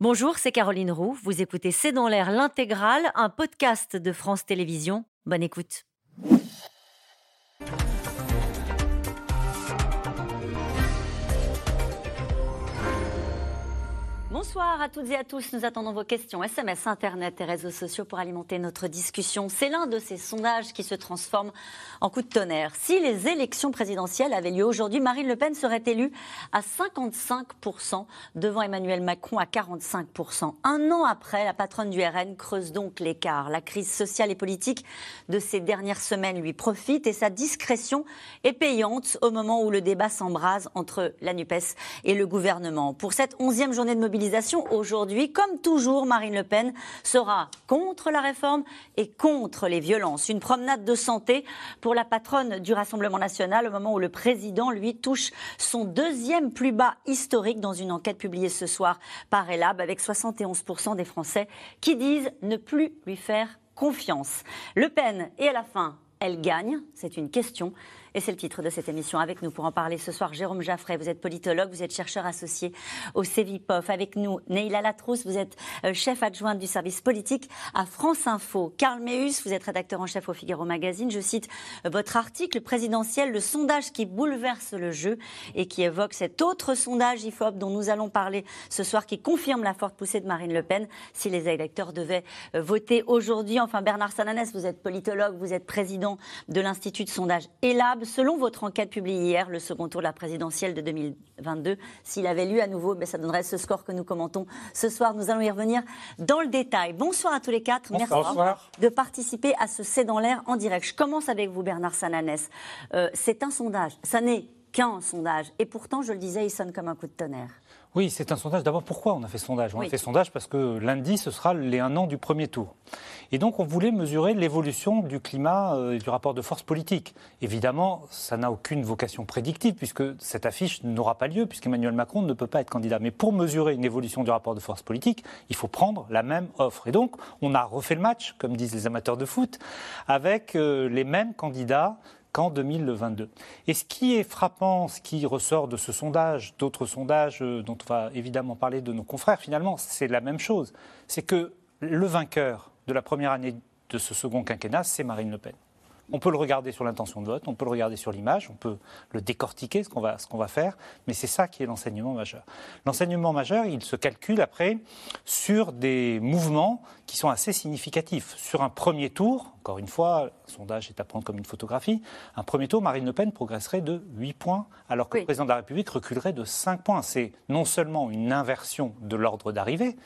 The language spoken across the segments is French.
Bonjour, c'est Caroline Roux. Vous écoutez C'est dans l'air l'intégrale, un podcast de France Télévisions. Bonne écoute. Bonsoir à toutes et à tous. Nous attendons vos questions, SMS, Internet et réseaux sociaux pour alimenter notre discussion. C'est l'un de ces sondages qui se transforme en coup de tonnerre. Si les élections présidentielles avaient lieu aujourd'hui, Marine Le Pen serait élue à 55% devant Emmanuel Macron à 45%. Un an après, la patronne du RN creuse donc l'écart. La crise sociale et politique de ces dernières semaines lui profite et sa discrétion est payante au moment où le débat s'embrase entre la NUPES et le gouvernement. Pour cette onzième journée de mobilisation, aujourd'hui, comme toujours, Marine Le Pen sera contre la réforme et contre les violences. Une promenade de santé pour la patronne du Rassemblement national au moment où le président, lui, touche son deuxième plus bas historique dans une enquête publiée ce soir par Elab avec 71% des Français qui disent ne plus lui faire confiance. Le Pen, et à la fin, elle gagne C'est une question. Et c'est le titre de cette émission. Avec nous pour en parler ce soir, Jérôme Jaffray. Vous êtes politologue, vous êtes chercheur associé au CEVIPOF. Avec nous, Neila Latrousse, vous êtes euh, chef adjointe du service politique à France Info. Karl Meus, vous êtes rédacteur en chef au Figaro Magazine. Je cite euh, votre article présidentiel, le sondage qui bouleverse le jeu et qui évoque cet autre sondage IFOP dont nous allons parler ce soir, qui confirme la forte poussée de Marine Le Pen si les électeurs devaient euh, voter aujourd'hui. Enfin, Bernard Sananès, vous êtes politologue, vous êtes président de l'Institut de sondage ELAB selon votre enquête publiée hier, le second tour de la présidentielle de 2022, s'il avait lu à nouveau, ben, ça donnerait ce score que nous commentons ce soir. Nous allons y revenir dans le détail. Bonsoir à tous les quatre. Merci de participer à ce C'est dans l'air en direct. Je commence avec vous, Bernard Sananès. Euh, c'est un sondage. Ça n'est qu'un sondage. Et pourtant, je le disais, il sonne comme un coup de tonnerre. Oui, c'est un sondage. D'abord, pourquoi on a fait sondage On a fait sondage parce que lundi, ce sera les un an du premier tour. Et donc, on voulait mesurer l'évolution du climat euh, et du rapport de force politique. Évidemment, ça n'a aucune vocation prédictive, puisque cette affiche n'aura pas lieu, puisqu'Emmanuel Macron ne peut pas être candidat. Mais pour mesurer une évolution du rapport de force politique, il faut prendre la même offre. Et donc, on a refait le match, comme disent les amateurs de foot, avec euh, les mêmes candidats qu'en 2022. Et ce qui est frappant, ce qui ressort de ce sondage, d'autres sondages euh, dont on va évidemment parler de nos confrères, finalement, c'est la même chose. C'est que le vainqueur de la première année de ce second quinquennat, c'est Marine Le Pen. On peut le regarder sur l'intention de vote, on peut le regarder sur l'image, on peut le décortiquer, ce qu'on va, va, faire, mais c'est ça qui est l'enseignement majeur. L'enseignement majeur, il se calcule après sur des mouvements qui sont assez significatifs. Sur un premier tour, encore une fois, le sondage est à prendre comme une photographie, un premier tour, Marine Le Pen progresserait de 8 points, alors que le président de la République reculerait de 5 points. C'est non seulement une inversion de l'ordre d'arrivée,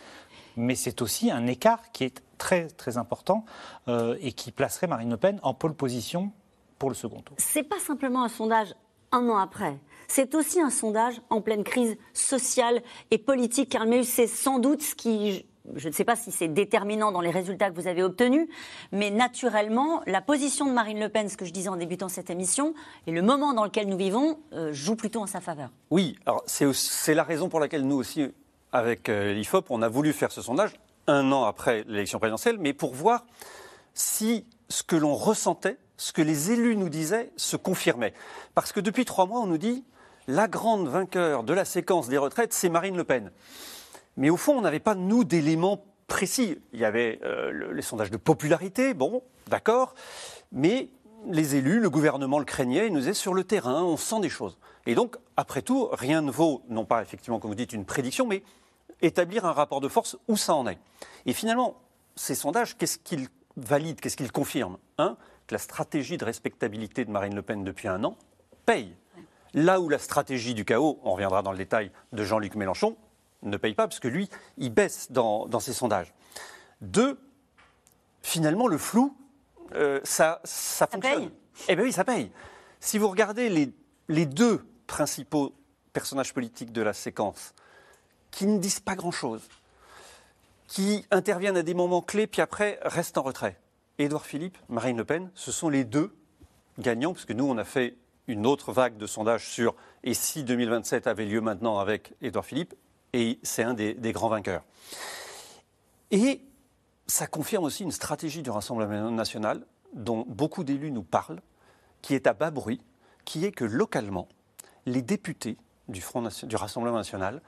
mais c'est aussi un écart qui est très très important euh, et qui placerait Marine Le Pen en pole position pour le second tour. C'est pas simplement un sondage un an après. C'est aussi un sondage en pleine crise sociale et politique. Car c'est sans doute ce qui, je ne sais pas si c'est déterminant dans les résultats que vous avez obtenus, mais naturellement, la position de Marine Le Pen, ce que je disais en débutant cette émission, et le moment dans lequel nous vivons, euh, joue plutôt en sa faveur. Oui, alors c'est la raison pour laquelle nous aussi, avec euh, l'IFOP, on a voulu faire ce sondage un an après l'élection présidentielle, mais pour voir si ce que l'on ressentait, ce que les élus nous disaient, se confirmait. Parce que depuis trois mois, on nous dit la grande vainqueur de la séquence des retraites, c'est Marine Le Pen. Mais au fond, on n'avait pas, nous, d'éléments précis. Il y avait euh, les sondages de popularité, bon, d'accord, mais les élus, le gouvernement le craignait, ils nous disaient sur le terrain, on sent des choses. Et donc, après tout, rien ne vaut, non pas effectivement, comme vous dites, une prédiction, mais établir un rapport de force où ça en est. Et finalement, ces sondages, qu'est-ce qu'ils valident, qu'est-ce qu'ils confirment Un, que la stratégie de respectabilité de Marine Le Pen depuis un an paye. Là où la stratégie du chaos, on reviendra dans le détail, de Jean-Luc Mélenchon, ne paye pas, parce que lui, il baisse dans, ses sondages. Deux, finalement, le flou, euh, ça, ça, fonctionne. Paye. Eh bien oui, ça paye. Si vous regardez les, les deux principaux personnages politiques de la séquence, qui ne disent pas grand-chose, qui interviennent à des moments clés, puis après restent en retrait. Édouard Philippe, Marine Le Pen, ce sont les deux gagnants, puisque nous, on a fait une autre vague de sondages sur et si 2027 avait lieu maintenant avec Édouard Philippe, et c'est un des, des, grands vainqueurs. Et ça confirme aussi une stratégie du Rassemblement national dont beaucoup d'élus nous parlent, qui est à bas bruit, qui est que localement, les députés du, Front, du Rassemblement national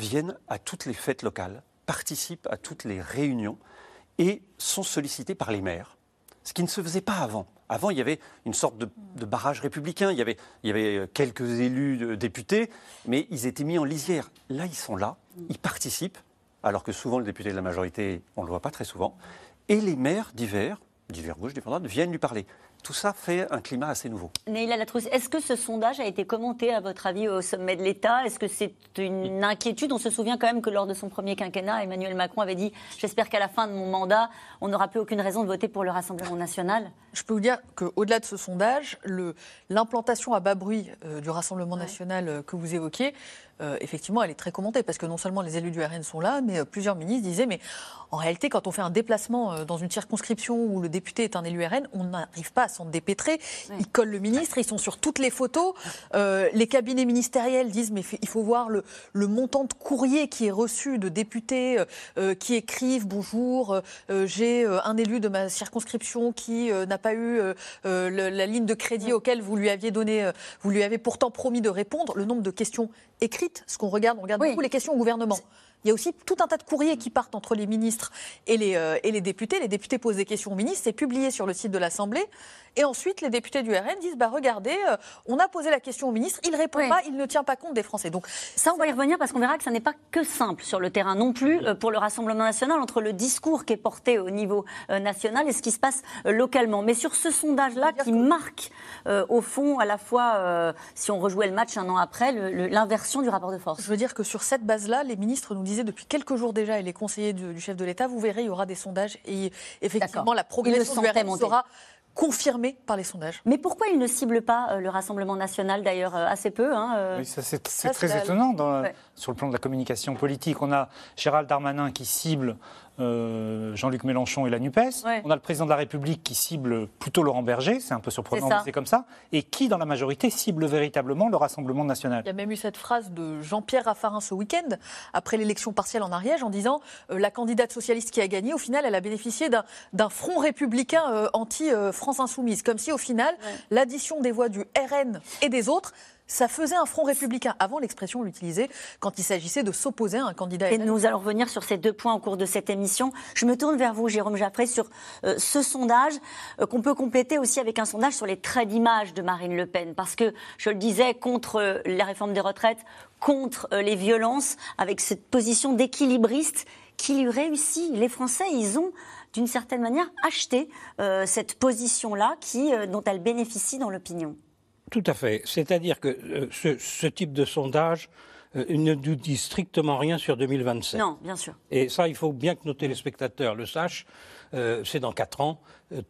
viennent à toutes les fêtes locales, participent à toutes les réunions et sont sollicités par les maires, ce qui ne se faisait pas avant. Avant, il y avait une sorte de, barrage républicain, il y, avait, avait quelques élus députés, mais ils étaient mis en lisière. Là, ils sont là, ils participent, alors que souvent le député de la majorité, on ne le voit pas très souvent, et les maires divers, divers gauche, divers droite, viennent lui parler tout ça fait un climat assez nouveau. Neila Latrousse, est-ce que ce sondage a été commenté, à votre avis, au sommet de l'État? Est-ce que c'est une inquiétude? On se souvient quand même que lors de son premier quinquennat, Emmanuel Macron avait dit J'espère qu'à la fin de mon mandat, on n'aura plus aucune raison de voter pour le Rassemblement national. Je peux vous dire qu'au-delà de ce sondage, l'implantation à bas bruit euh, du Rassemblement national euh, que vous évoquiez, euh, effectivement, elle est très commentée parce que non seulement les élus du RN sont là, mais plusieurs ministres disaient mais en réalité, quand on fait un déplacement dans une circonscription où le député est un élu RN, on n'arrive pas à s'en dépêtrer. Ils collent le ministre, ils sont sur toutes les photos. Euh, les cabinets ministériels disent mais il faut voir le, montant de courrier qui est reçu de députés euh, euh, qui écrivent bonjour, j'ai un élu de ma circonscription qui n'a pas eu la ligne de crédit auquel vous lui aviez donné, vous lui avez pourtant promis de répondre. Le nombre de questions écrites, ce qu'on regarde, on regarde beaucoup les questions au gouvernement. Il y a aussi tout un tas de courriers qui partent entre les ministres et les, et les députés. Les députés posent des questions aux ministres, c'est publié sur le site de l'Assemblée. Et ensuite, les députés du RN disent bah, regardez, euh, on a posé la question au ministre, il répond pas, il ne tient pas compte des Français. Donc, ça, on va y revenir parce qu'on verra que ça n'est pas que simple sur le terrain non plus euh, pour le Rassemblement national entre le discours qui est porté au niveau euh, national et ce qui se passe localement. Mais sur ce sondage-là qui marque, au fond, à la fois, si on rejouait le match un an après, l'inversion du rapport de force. Je veux dire que sur cette base-là, les ministres nous disaient depuis quelques jours déjà, et les conseillers du, chef de l'État, vous verrez, il y aura des sondages et effectivement, la progression du RN sera confirmé par les sondages. Mais pourquoi il ne cible pas euh, le Rassemblement national, d'ailleurs, euh, assez peu hein, euh oui, C'est très étonnant sur le plan de la communication politique. On a Gérald Darmanin qui cible euh, Jean-Luc Mélenchon et la NUPES. On a le président de la République qui cible plutôt Laurent Berger, c'est un peu surprenant, mais c'est comme ça. Et qui, dans la majorité, cible véritablement le Rassemblement national Il y a même eu cette phrase de Jean-Pierre Raffarin ce week-end, après l'élection partielle en Ariège, en disant euh, la candidate socialiste qui a gagné, au final, elle a bénéficié d'un front républicain euh, anti-France Insoumise. Comme si, au final, l'addition des voix du RN et des autres ça faisait un front républicain. Avant, l'expression, l'utilisait quand il s'agissait de s'opposer à un candidat. Et nous allons revenir sur ces deux points au cours de cette émission. Je me tourne vers vous, Jérôme Jaffré, sur euh, ce sondage euh, qu'on peut compléter aussi avec un sondage sur les traits d'image de Marine Le Pen. Parce que, je le disais, contre euh, la réforme des retraites, contre les violences, avec cette position d'équilibriste qui lui réussit. Les Français, ils ont d'une certaine manière acheté cette position-là qui, dont elle bénéficie dans l'opinion. Tout à fait. C'est-à-dire que euh, ce, type de sondage euh, ne nous dit strictement rien sur 2027. Non, bien sûr. Et ça, il faut bien que nos téléspectateurs le sachent. Euh, c'est dans quatre ans.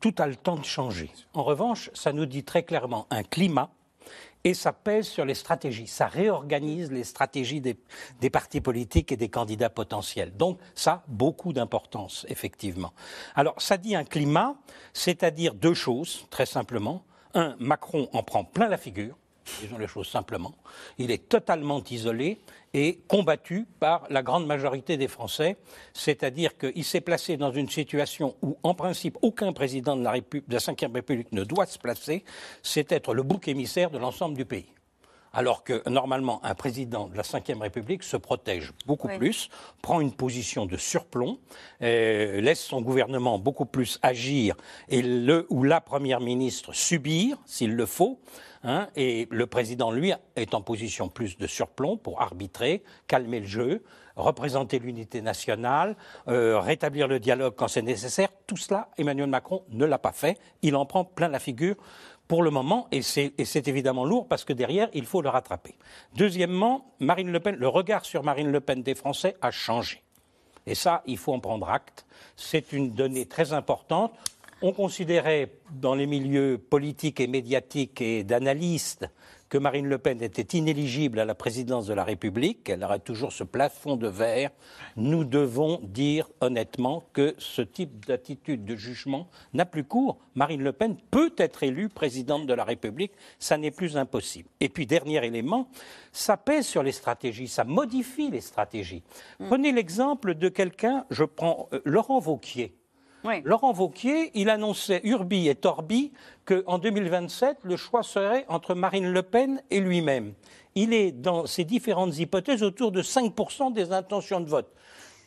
tout a le temps de changer. En revanche, ça nous dit très clairement un climat et ça pèse sur les stratégies. Ça réorganise les stratégies des, des, partis politiques et des candidats potentiels. Donc ça a beaucoup d'importance, effectivement. Alors ça dit un climat, c'est-à-dire deux choses, très simplement. Un, Macron en prend plein la figure, disons les choses simplement. Il est totalement isolé et combattu par la grande majorité des Français, c'est-à-dire qu'il s'est placé dans une situation où, en principe, aucun président de la, République, Ve République ne doit se placer, c'est être le bouc émissaire de l'ensemble du pays alors que normalement un président de la Ve République se protège beaucoup plus, prend une position de surplomb, euh, laisse son gouvernement beaucoup plus agir et le ou la première ministre subir s'il le faut. Hein, et le président, lui, est en position plus de surplomb pour arbitrer, calmer le jeu, représenter l'unité nationale, euh, rétablir le dialogue quand c'est nécessaire. Tout cela, Emmanuel Macron ne l'a pas fait. Il en prend plein la figure pour le moment, et c'est évidemment lourd parce que derrière, il faut le rattraper. Deuxièmement, Marine Le Pen, le regard sur Marine Le Pen des Français a changé. Et ça, il faut en prendre acte. C'est une donnée très importante. On considérait dans les milieux politiques et médiatiques et d'analystes que Marine Le Pen était inéligible à la présidence de la République, qu'elle aurait toujours ce plafond de verre, nous devons dire honnêtement que ce type d'attitude de jugement n'a plus cours. Marine Le Pen peut être élue présidente de la République, ça n'est plus impossible. Et puis, dernier élément, ça pèse sur les stratégies, ça modifie les stratégies. Mm. Prenez l'exemple de quelqu'un, je prends euh, Laurent Vauquier. Laurent Vauquier, il annonçait Urbi et Torbi qu'en 2027, le choix serait entre Marine Le Pen et lui-même. il est dans ces différentes hypothèses autour de 5% des intentions de vote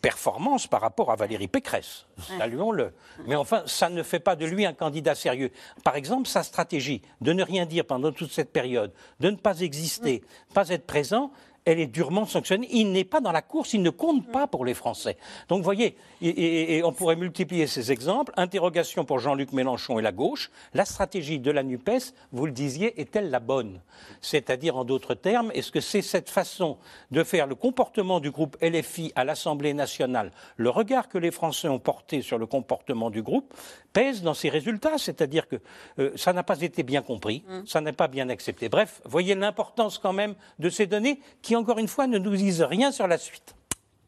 performance par rapport à Valérie Pécresse. Saluons-le. Mais enfin, ça ne fait pas de lui un candidat sérieux. Par exemple, sa stratégie de ne rien dire pendant toute cette période, de ne pas exister, pas être présent, elle est durement sanctionnée. Il n'est pas dans la course, il ne compte pas pour les Français. Donc, vous voyez, et, on pourrait multiplier ces exemples. Interrogation pour Jean-Luc Mélenchon et la gauche. La stratégie de la NUPES, vous le disiez, est-elle la bonne? C'est-à-dire, en d'autres termes, est-ce que c'est cette façon de faire le comportement du groupe LFI à l'Assemblée nationale, le regard que les Français ont porté sur le comportement du groupe, pèse dans ces résultats C'est-à-dire que euh, ça n'a pas été bien compris, mm. ça n'est pas bien accepté. Bref, voyez l'importance quand même de ces données qui encore une fois, ne nous disent rien sur la suite.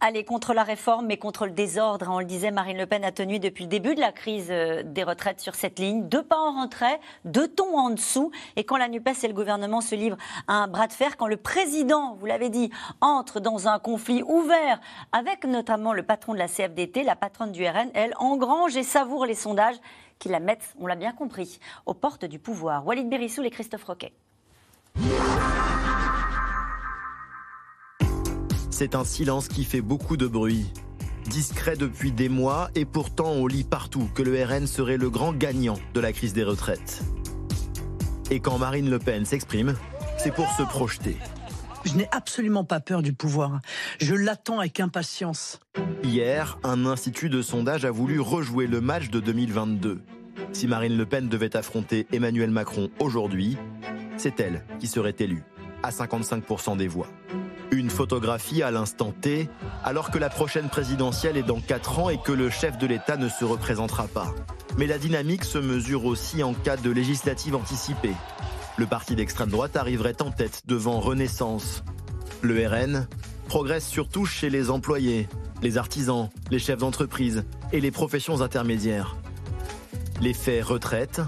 Allez, contre la réforme, mais contre le désordre. On le disait, Marine Le Pen a tenu depuis le début de la crise euh, des retraites sur cette ligne. Deux pas en retrait, deux tons en dessous. Et quand la NUPES et le gouvernement se livrent à un bras de fer, quand le président, vous l'avez dit, entre dans un conflit ouvert avec notamment le patron de la CFDT, la patronne du RN, elle engrange et savoure les sondages qui la mettent, on l'a bien compris, aux portes du pouvoir. Walid Berissoul et Christophe Roquet. C'est un silence qui fait beaucoup de bruit. Discret depuis des mois et pourtant on lit partout que le RN serait le grand gagnant de la crise des retraites. Et quand Marine Le Pen s'exprime, c'est pour se projeter. Je n'ai absolument pas peur du pouvoir. Je l'attends avec impatience. Hier, un institut de sondage a voulu rejouer le match de 2022. Si Marine Le Pen devait affronter Emmanuel Macron aujourd'hui, c'est elle qui serait élue, à 55% des voix. Une photographie à l'instant T, alors que la prochaine présidentielle est dans 4 ans et que le chef de l'État ne se représentera pas. Mais la dynamique se mesure aussi en cas de législative anticipée. Le parti d'extrême droite arriverait en tête devant Renaissance. Le RN progresse surtout chez les employés, les artisans, les chefs d'entreprise et les professions intermédiaires. L'effet retraite,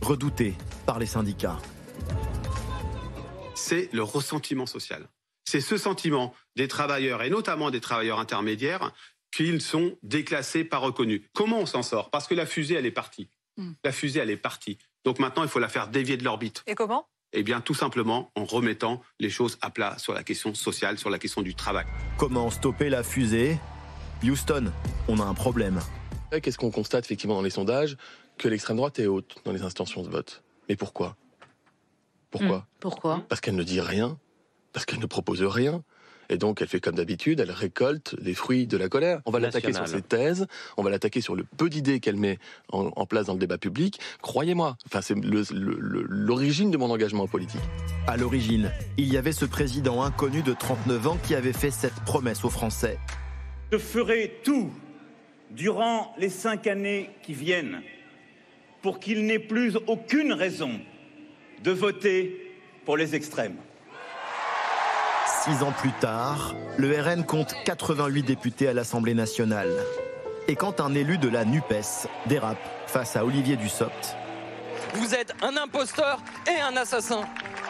redouté par les syndicats. C'est le ressentiment social c'est ce sentiment des travailleurs, et notamment des travailleurs intermédiaires, qu'ils sont déclassés, pas reconnus. Comment on s'en sort? Parce que la fusée, elle est partie. Hmm. La fusée, elle est partie. Donc maintenant, il faut la faire dévier de l'orbite. Et comment? Eh bien, tout simplement en remettant les choses à plat sur la question sociale, sur la question du travail. Comment stopper la fusée? Houston, on a un problème. Qu'est-ce qu'on constate effectivement dans les sondages? Que l'extrême droite est haute dans les intentions de vote. Mais pourquoi? Pourquoi? Hmm. Pourquoi? Parce qu'elle ne dit rien parce qu'elle ne propose rien. Et donc, elle fait comme d'habitude, elle récolte les fruits de la colère. On va l'attaquer sur ses thèses, on va l'attaquer sur le peu d'idées qu'elle met en, place dans le débat public. Croyez-moi, enfin, c'est l'origine de mon engagement politique. À l'origine, il y avait ce président inconnu de 39 ans qui avait fait cette promesse aux Français. Je ferai tout durant les cinq années qui viennent pour qu'il n'ait plus aucune raison de voter pour les extrêmes. Six ans plus tard, le RN compte 88 députés à l'Assemblée nationale. Et quand un élu de la NUPES dérape face à Olivier Dussopt, vous êtes un imposteur et un assassin.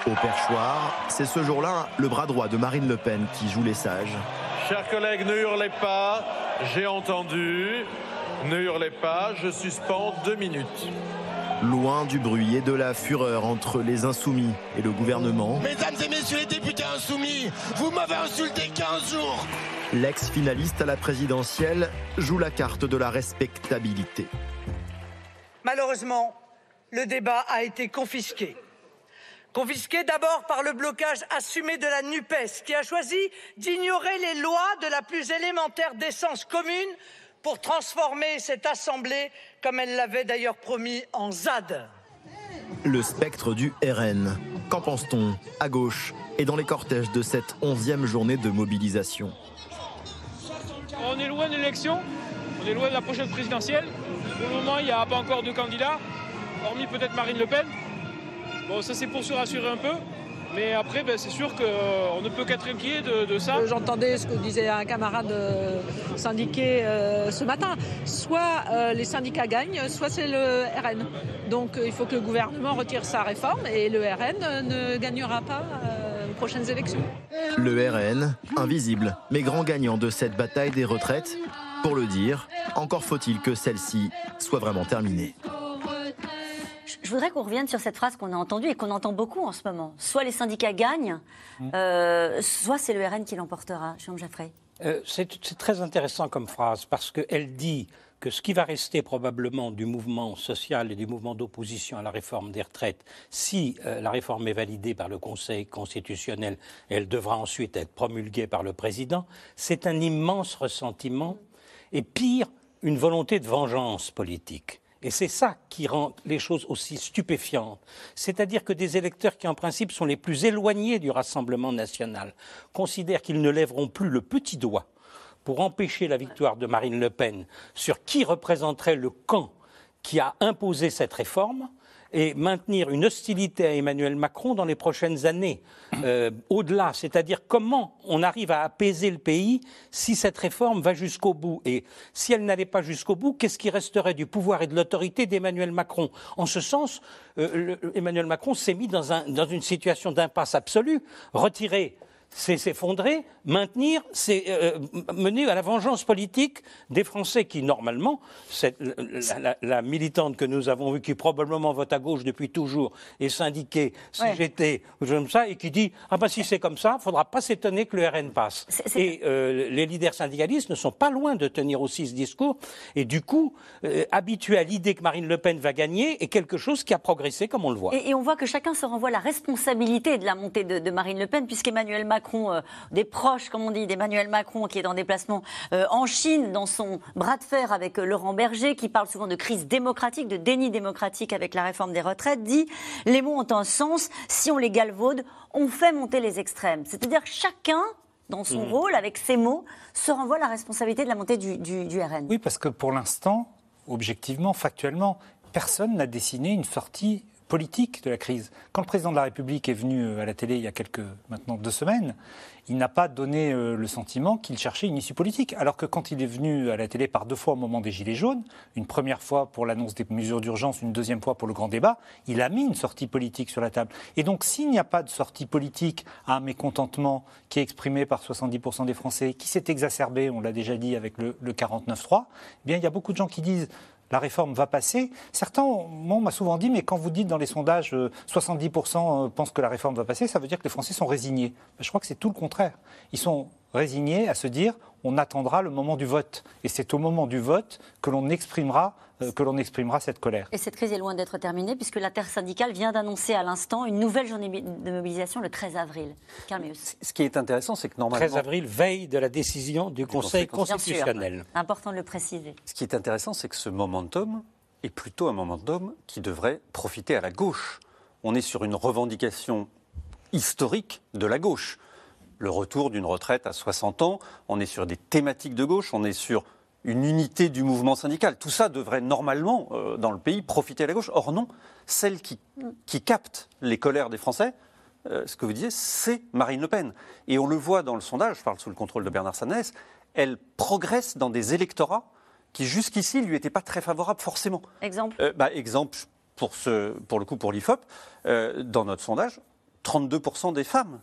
Au perchoir, c'est ce jour-là le bras droit de Marine Le Pen qui joue les sages. Chers collègues, ne hurlez pas, j'ai entendu. Ne hurlez pas, je suspends deux minutes loin du bruit et de la fureur entre les insoumis et le gouvernement. Mesdames et messieurs les députés insoumis, vous m'avez insulté 15 jours L'ex-finaliste à la présidentielle joue la carte de la respectabilité. Malheureusement, le débat a été confisqué. Confisqué d'abord par le blocage assumé de la NUPES, qui a choisi d'ignorer les lois de la plus élémentaire décence commune pour transformer cette Assemblée, comme elle l'avait d'ailleurs promis, en ZAD. Le spectre du RN. Qu'en pense-t-on à gauche et dans les cortèges de cette onzième journée de mobilisation? On est loin de l'élection, on est loin de la prochaine présidentielle. Pour le moment, il n'y a pas encore de candidats, hormis peut-être Marine Le Pen. Bon, ça c'est pour se rassurer un peu. Mais après, ben, c'est sûr qu'on ne peut qu'être inquiet de, ça. Euh, j'entendais ce que disait un camarade euh, syndiqué euh, ce matin. Soit les syndicats gagnent, soit c'est le RN. Donc il faut que le gouvernement retire sa réforme et le RN ne gagnera pas aux prochaines élections. Le RN, invisible, mais grand gagnant de cette bataille des retraites. Pour le dire, encore faut-il que celle-ci soit vraiment terminée. Je voudrais qu'on revienne sur cette phrase qu'on a entendue et qu'on entend beaucoup en ce moment. Soit les syndicats gagnent, mmh. euh, soit c'est le RN qui l'emportera. Jean Jaffray. Euh, c'est très intéressant comme phrase parce qu'elle dit que ce qui va rester probablement du mouvement social et du mouvement d'opposition à la réforme des retraites, si euh, la réforme est validée par le Conseil constitutionnel, elle devra ensuite être promulguée par le président, c'est un immense ressentiment et pire, une volonté de vengeance politique. Et c'est ça qui rend les choses aussi stupéfiantes. C'est-à-dire que des électeurs qui, en principe, sont les plus éloignés du Rassemblement national, considèrent qu'ils ne lèveront plus le petit doigt pour empêcher la victoire de Marine Le Pen sur qui représenterait le camp qui a imposé cette réforme, et maintenir une hostilité à Emmanuel Macron dans les prochaines années. Euh, au-delà, c'est-à-dire comment on arrive à apaiser le pays si cette réforme va jusqu'au bout. Et si elle n'allait pas jusqu'au bout, qu'est-ce qui resterait du pouvoir et de l'autorité d'Emmanuel Macron? En ce sens, euh, Emmanuel Macron s'est mis dans, un, dans une situation d'impasse absolue. Retirer c'est s'effondrer, maintenir, c'est euh, mener à la vengeance politique des Français qui, normalement, la, militante que nous avons vue, qui probablement vote à gauche depuis toujours, est syndiquée CGT ou comme ça, et qui dit Ah ben si c'est comme ça, il ne faudra pas s'étonner que le RN passe. Et euh, les leaders syndicalistes ne sont pas loin de tenir aussi ce discours, et du coup, euh, habitués à l'idée que Marine Le Pen va gagner est quelque chose qui a progressé comme on le voit. Et, on voit que chacun se renvoie la responsabilité de la montée de, de Marine Le Pen, puisqu'Emmanuel Macron Macron, euh, des proches, comme on dit, d'Emmanuel Macron, qui est en déplacement euh, en Chine, dans son bras de fer avec euh, Laurent Berger, qui parle souvent de crise démocratique, de déni démocratique avec la réforme des retraites, dit les mots ont un sens, si on les galvaude, on fait monter les extrêmes. C'est-à-dire chacun dans son mmh. rôle, avec ses mots, se renvoie la responsabilité de la montée du, du RN. Oui, parce que pour l'instant, objectivement, factuellement, personne n'a dessiné une sortie politique de la crise. Quand le président de la République est venu euh, à la télé il y a quelques, maintenant deux semaines, il n'a pas donné euh, le sentiment qu'il cherchait une issue politique. Alors que quand il est venu à la télé par deux fois au moment des Gilets jaunes, une première fois pour l'annonce des mesures d'urgence, une deuxième fois pour le grand débat, il a mis une sortie politique sur la table. Et donc s'il n'y a pas de sortie politique à un mécontentement qui est exprimé par 70% des Français, qui s'est exacerbé, on l'a déjà dit avec le, le 49-3, eh bien il y a beaucoup de gens qui disent la réforme va passer. Certains, on m'a souvent dit, mais quand vous dites dans les sondages 70% euh, euh, pensent que la réforme va passer, ça veut dire que les Français sont résignés. Je crois que c'est tout le contraire. Ils sont résignés à se dire, on attendra le moment du vote. Et c'est au moment du vote que l'on exprimera euh, que l'on exprimera cette colère. Et cette crise est loin d'être terminée puisque la Terre syndicale vient d'annoncer à l'instant une nouvelle journée de mobilisation le 13 avril. Ce qui est intéressant, c'est que normalement... 13 avril, veille de la décision du, Conseil, constitutionnel. Important de le préciser. Ce qui est intéressant, c'est que ce momentum est plutôt un momentum qui devrait profiter à la gauche. On est sur une revendication historique de la gauche. Le retour d'une retraite à 60 ans, on est sur des thématiques de gauche, on est sur une unité du mouvement syndical. Tout ça devrait normalement, euh, dans le pays, profiter à la gauche. Or non, celle qui, qui capte les colères des Français, euh, ce que vous disiez, c'est Marine Le Pen. Et on le voit dans le sondage, je parle sous le contrôle de Bernard Sanès, elle progresse dans des électorats qui jusqu'ici lui étaient pas très favorables forcément. Exemple euh, bah, Exemple, pour, ce, pour le coup pour l'IFOP, dans notre sondage, 32% des femmes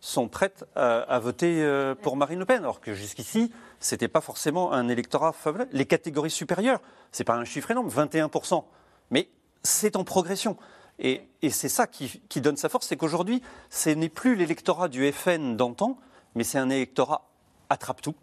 sont prêtes à, voter euh, pour Marine Le Pen, alors que jusqu'ici, ce n'était pas forcément un électorat favorable. Les catégories supérieures, ce n'est pas un chiffre énorme, 21%, mais c'est en progression. Et, c'est ça qui, qui, donne sa force, c'est qu'aujourd'hui, ce n'est plus l'électorat du FN d'antan, mais c'est un électorat attrape-tout.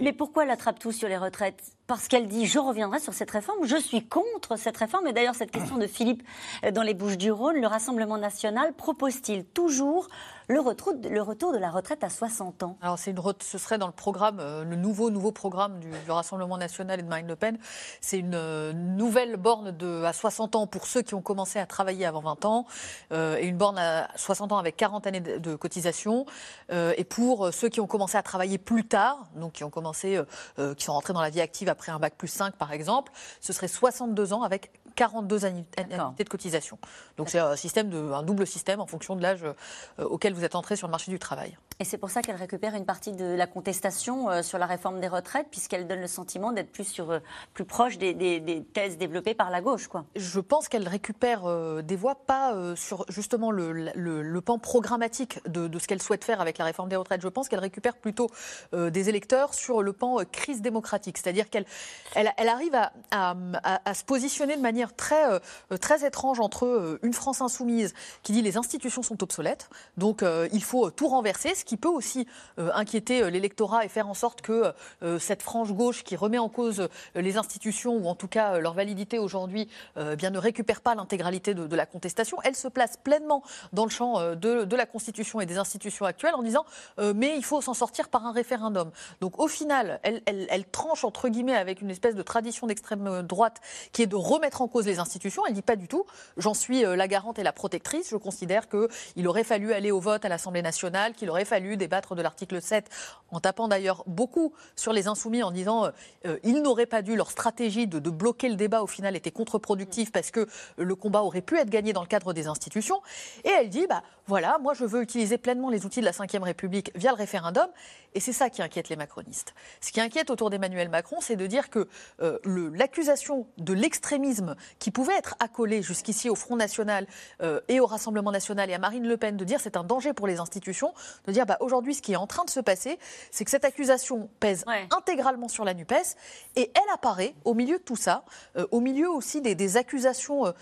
Mais pourquoi l'attrape tout sur les retraites? Parce qu'elle dit je reviendrai sur cette réforme, je suis contre cette réforme. Et d'ailleurs, cette question de Philippe euh, dans les Bouches du Rhône, le Rassemblement national propose-t-il toujours le retour, de la retraite à 60 ans? Alors, ce serait dans le programme, euh, le nouveau, nouveau programme du, Rassemblement national et de Marine Le Pen. C'est une euh, nouvelle borne de, à 60 ans pour ceux qui ont commencé à travailler avant 20 ans et une borne à 60 ans avec 40 années de, cotisation. et pour ceux qui ont commencé à travailler plus tard, donc qui ont commencé, qui sont rentrés dans la vie active après un bac plus 5 par exemple, ce serait 62 ans avec 42 annuités de cotisation. Donc c'est un, système de, un double système en fonction de l'âge euh, auquel vous êtes entré sur le marché du travail. Et c'est pour ça qu'elle récupère une partie de la contestation euh, sur la réforme des retraites, puisqu'elle donne le sentiment d'être plus, sur, euh, plus proche des, thèses développées par la gauche. Je pense qu'elle récupère des voix, pas sur justement le, le, pan programmatique de, de ce qu'elle souhaite faire avec la réforme des retraites. Je pense qu'elle récupère plutôt des électeurs sur le pan crise démocratique. C'est-à-dire qu'elle elle, arrive à, à, se positionner de manière manière très, très étrange entre une France insoumise qui dit les institutions sont obsolètes, donc il faut tout renverser, ce qui peut aussi inquiéter l'électorat et faire en sorte que cette frange gauche qui remet en cause les institutions ou en tout cas leur validité aujourd'hui bien ne récupère pas l'intégralité de, la contestation. Elle se place pleinement dans le champ de, la Constitution et des institutions actuelles en disant mais il faut s'en sortir par un référendum. Donc au final, elle, elle, tranche entre guillemets avec une espèce de tradition d'extrême droite qui est de remettre en cause les institutions. Elle dit pas du tout. J'en suis euh, la garante et la protectrice. Je considère qu'il aurait fallu aller au vote à l'Assemblée nationale, qu'il aurait fallu débattre de l'article 7, en tapant d'ailleurs beaucoup sur les insoumis en disant euh, ils n'auraient pas dû, leur stratégie de, bloquer le débat au final était contre-productive parce que le combat aurait pu être gagné dans le cadre des institutions. Et elle dit bah voilà, moi je veux utiliser pleinement les outils de la Ve République via le référendum. Et c'est ça qui inquiète les macronistes. Ce qui inquiète autour d'Emmanuel Macron, c'est de dire que euh, l'accusation de l'extrémisme qui pouvait être accolée jusqu'ici au Front National euh, et au Rassemblement National et à Marine Le Pen, de dire c'est un danger pour les institutions, de dire bah, aujourd'hui ce qui est en train de se passer, c'est que cette accusation pèse intégralement sur la NUPES et elle apparaît au milieu de tout ça, euh, au milieu aussi des, accusations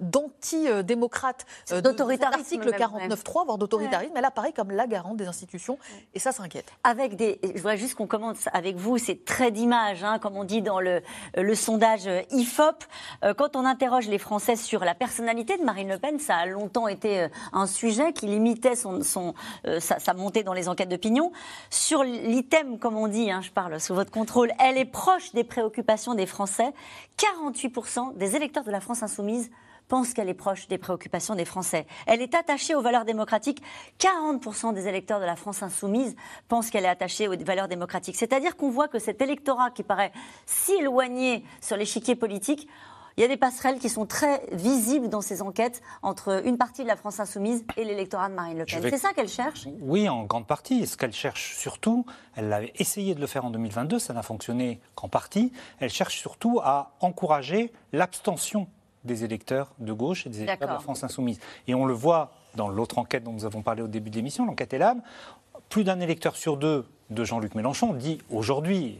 d'anti-démocrates d'autoritarisme, l'article 49.3, voire d'autoritarisme, elle apparaît comme la garante des institutions et ça s'inquiète Je voudrais juste qu'on commence avec vous, c'est très d'image, hein, comme on dit dans le, sondage IFOP. Euh, quand on interroge les Français sur la personnalité de Marine Le Pen, ça a longtemps été euh, un sujet qui limitait son euh, sa, montée dans les enquêtes d'opinion. Sur l'item, comme on dit, hein, je parle sous votre contrôle, elle est proche des préoccupations des Français. 48% des électeurs de la France insoumise pense qu'elle est proche des préoccupations des Français. Elle est attachée aux valeurs démocratiques. 40% des électeurs de la France insoumise pensent qu'elle est attachée aux valeurs démocratiques. C'est-à-dire qu'on voit que cet électorat qui paraît si éloigné sur l'échiquier politique, il y a des passerelles qui sont très visibles dans ces enquêtes entre une partie de la France insoumise et l'électorat de Marine Le Pen. C'est ça qu'elle cherche? Oui, en grande partie. Ce qu'elle cherche surtout, elle avait essayé de le faire en 2022, ça n'a fonctionné qu'en partie. Elle cherche surtout à encourager l'abstention des électeurs de gauche et des électeurs de la France insoumise. Et on le voit dans l'autre enquête dont nous avons parlé au début de l'émission, l'enquête ELAM, plus d'un électeur sur deux de Jean-Luc Mélenchon dit aujourd'hui,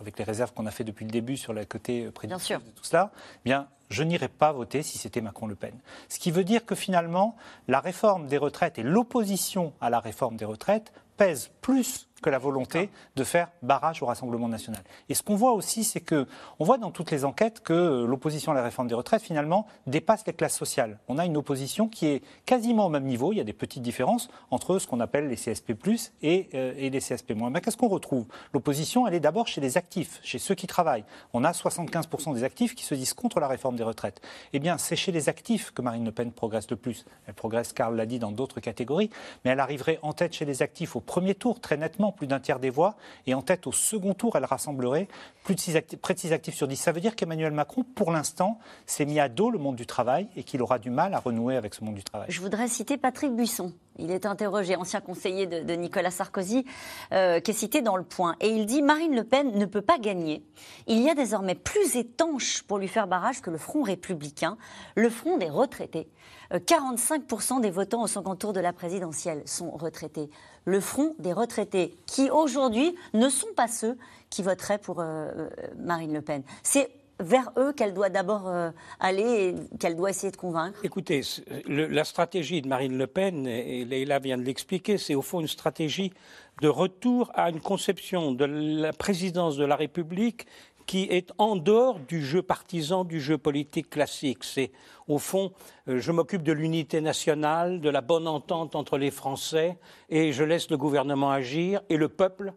avec les réserves qu'on a fait depuis le début sur le côté prédictif de tout cela, eh bien, je n'irais pas voter si c'était Macron-Le Pen. Ce qui veut dire que finalement, la réforme des retraites et l'opposition à la réforme des retraites pèsent plus que la volonté de faire barrage au Rassemblement national. Et ce qu'on voit aussi, c'est que on voit dans toutes les enquêtes que l'opposition à la réforme des retraites, finalement, dépasse les classes sociales. On a une opposition qui est quasiment au même niveau. Il y a des petites différences entre ce qu'on appelle les CSP+, et, euh, et les CSP-. Mais qu'est-ce qu'on retrouve? L'opposition, elle est d'abord chez les actifs, chez ceux qui travaillent. On a 75% des actifs qui se disent contre la réforme des retraites. Eh bien, c'est chez les actifs que Marine Le Pen progresse le plus. Elle progresse, Karl l'a dit, dans d'autres catégories, mais elle arriverait en tête chez les actifs au premier tour, très nettement, plus d'un tiers des voix. Et en tête, au second tour, elle rassemblerait plus de 6 actifs, près de 6 actifs sur 10. Ça veut dire qu'Emmanuel Macron, pour l'instant, s'est mis à dos le monde du travail et qu'il aura du mal à renouer avec ce monde du travail. Je voudrais citer Patrick Buisson. Il est interrogé, ancien conseiller de, Nicolas Sarkozy, euh, qui est cité dans le point. Et il dit Marine Le Pen ne peut pas gagner. Il y a désormais plus étanche pour lui faire barrage que le Front républicain, le Front des retraités. 45% euh, des votants au second tour de la présidentielle sont retraités. Le Front des retraités, qui aujourd'hui ne sont pas ceux qui voteraient pour euh, Marine Le Pen. C'est vers eux qu'elle doit d'abord euh, aller et qu'elle doit essayer de convaincre Écoutez, la stratégie de Marine Le Pen, et Leïla vient de l'expliquer, c'est au fond une stratégie de retour à une conception de la présidence de la République qui est en dehors du jeu partisan, du jeu politique classique. C'est, au fond, euh, je m'occupe de l'unité nationale, de la bonne entente entre les Français, et je laisse le gouvernement agir, et le peuple,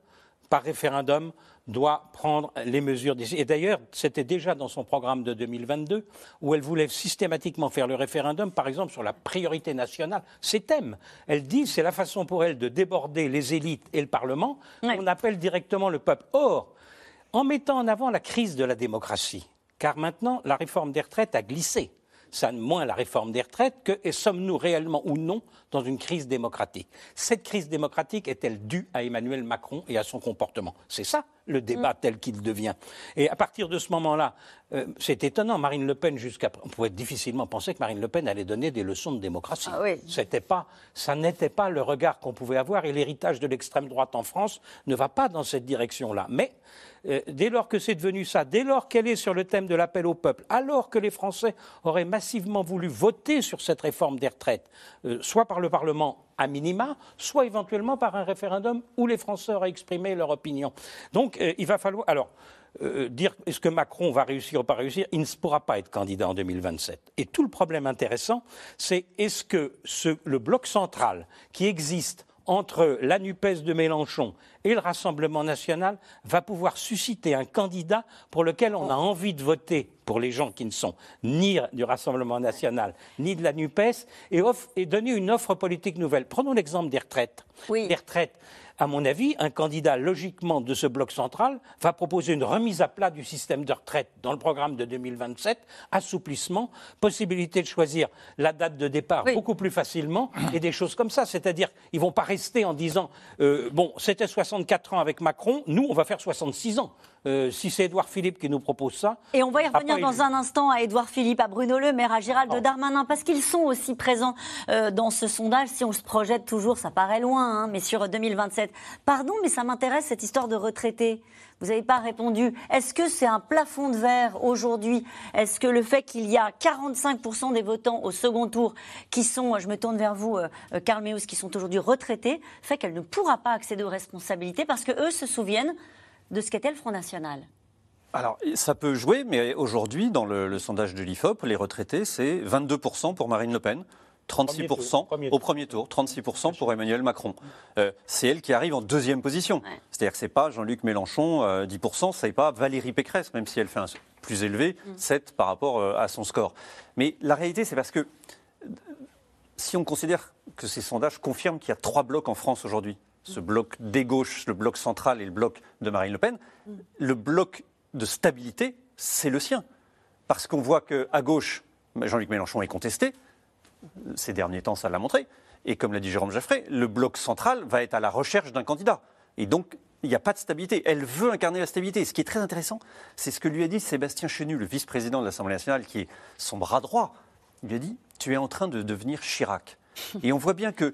par référendum, doit prendre les mesures. Et d'ailleurs, c'était déjà dans son programme de 2022, où elle voulait systématiquement faire le référendum, par exemple, sur la priorité nationale. Ces thèmes, elle dit, c'est la façon pour elle de déborder les élites et le Parlement. On appelle directement le peuple. Or, en mettant en avant la crise de la démocratie, car maintenant, la réforme des retraites a glissé. Ça moins la réforme des retraites que sommes-nous réellement ou non dans une crise démocratique Cette crise démocratique est-elle due à Emmanuel Macron et à son comportement? C'est ça le débat Mm. tel qu'il devient. Et à partir de ce moment-là, euh, c'est étonnant. Marine Le Pen, jusqu'à, on pouvait difficilement penser que Marine Le Pen allait donner des leçons de démocratie. Ah oui. C'était pas, ça n'était pas le regard qu'on pouvait avoir. Et l'héritage de l'extrême droite en France ne va pas dans cette direction-là. Mais euh, dès lors que c'est devenu ça, dès lors qu'elle est sur le thème de l'appel au peuple, alors que les Français auraient massivement voulu voter sur cette réforme des retraites, euh, soit par le Parlement à minima, soit éventuellement par un référendum où les Français auraient exprimé leur opinion. Donc euh, il va falloir. Alors, euh, dire est-ce que Macron va réussir ou pas réussir, il ne pourra pas être candidat en 2027. Et tout le problème intéressant, c'est est-ce que le bloc central qui existe entre la NUPES de Mélenchon et le Rassemblement national va pouvoir susciter un candidat pour lequel on a envie de voter pour les gens qui ne sont ni du Rassemblement national ni de la NUPES et, offre- et donner une offre politique nouvelle. Prenons l'exemple des retraites. Les retraites, à mon avis, un candidat logiquement de ce bloc central va proposer une remise à plat du système de retraite dans le programme de 2027, assouplissement, possibilité de choisir la date de départ beaucoup plus facilement et des choses comme ça. C'est-à-dire, ils vont pas rester en disant euh, bon, c'était 64 ans avec Macron, nous on va faire 66 ans. Euh, si c'est Édouard Philippe qui nous propose ça. Et on va y revenir dans un instant à Édouard Philippe, à Bruno Le Maire, à Gérald Darmanin, parce qu'ils sont aussi présents euh, dans ce sondage. Si on se projette toujours, ça paraît loin, hein, mais sur 2027. Pardon, mais ça m'intéresse cette histoire de retraités. Vous n'avez pas répondu. Est-ce que c'est un plafond de verre aujourd'hui? Est-ce que le fait qu'il y a 45% des votants au second tour qui sont, je me tourne vers vous, euh, euh, Meus, qui sont aujourd'hui retraités, fait qu'elle ne pourra pas accéder aux responsabilités parce que eux se souviennent de ce qu'était le Front National Alors, ça peut jouer, mais aujourd'hui, dans le, le sondage de l'IFOP, les retraités, c'est 22% pour Marine Le Pen, 36% au premier tour, 36% pour Emmanuel Macron. Euh, c'est elle qui arrive en deuxième position. C'est-à-dire que c'est pas Jean-Luc Mélenchon, euh, 10%, c'est pas Valérie Pécresse, même si elle fait un plus élevé, 7 par rapport euh, à son score. Mais la réalité, c'est parce que euh, si on considère que ces sondages confirment qu'il y a trois blocs en France aujourd'hui, ce bloc des gauches, le bloc central et le bloc de Marine Le Pen, le bloc de stabilité, c'est le sien. Parce qu'on voit qu'à gauche, Jean-Luc Mélenchon est contesté, ces derniers temps, ça l'a montré. Et comme l'a dit Jérôme Jaffray, le bloc central va être à la recherche d'un candidat. Et donc, il n'y a pas de stabilité. Elle veut incarner la stabilité. Et ce qui est très intéressant, c'est ce que lui a dit Sébastien Chenu, le vice-président de l'Assemblée nationale, qui est son bras droit. Il lui a dit Tu es en train de devenir Chirac. Et on voit bien que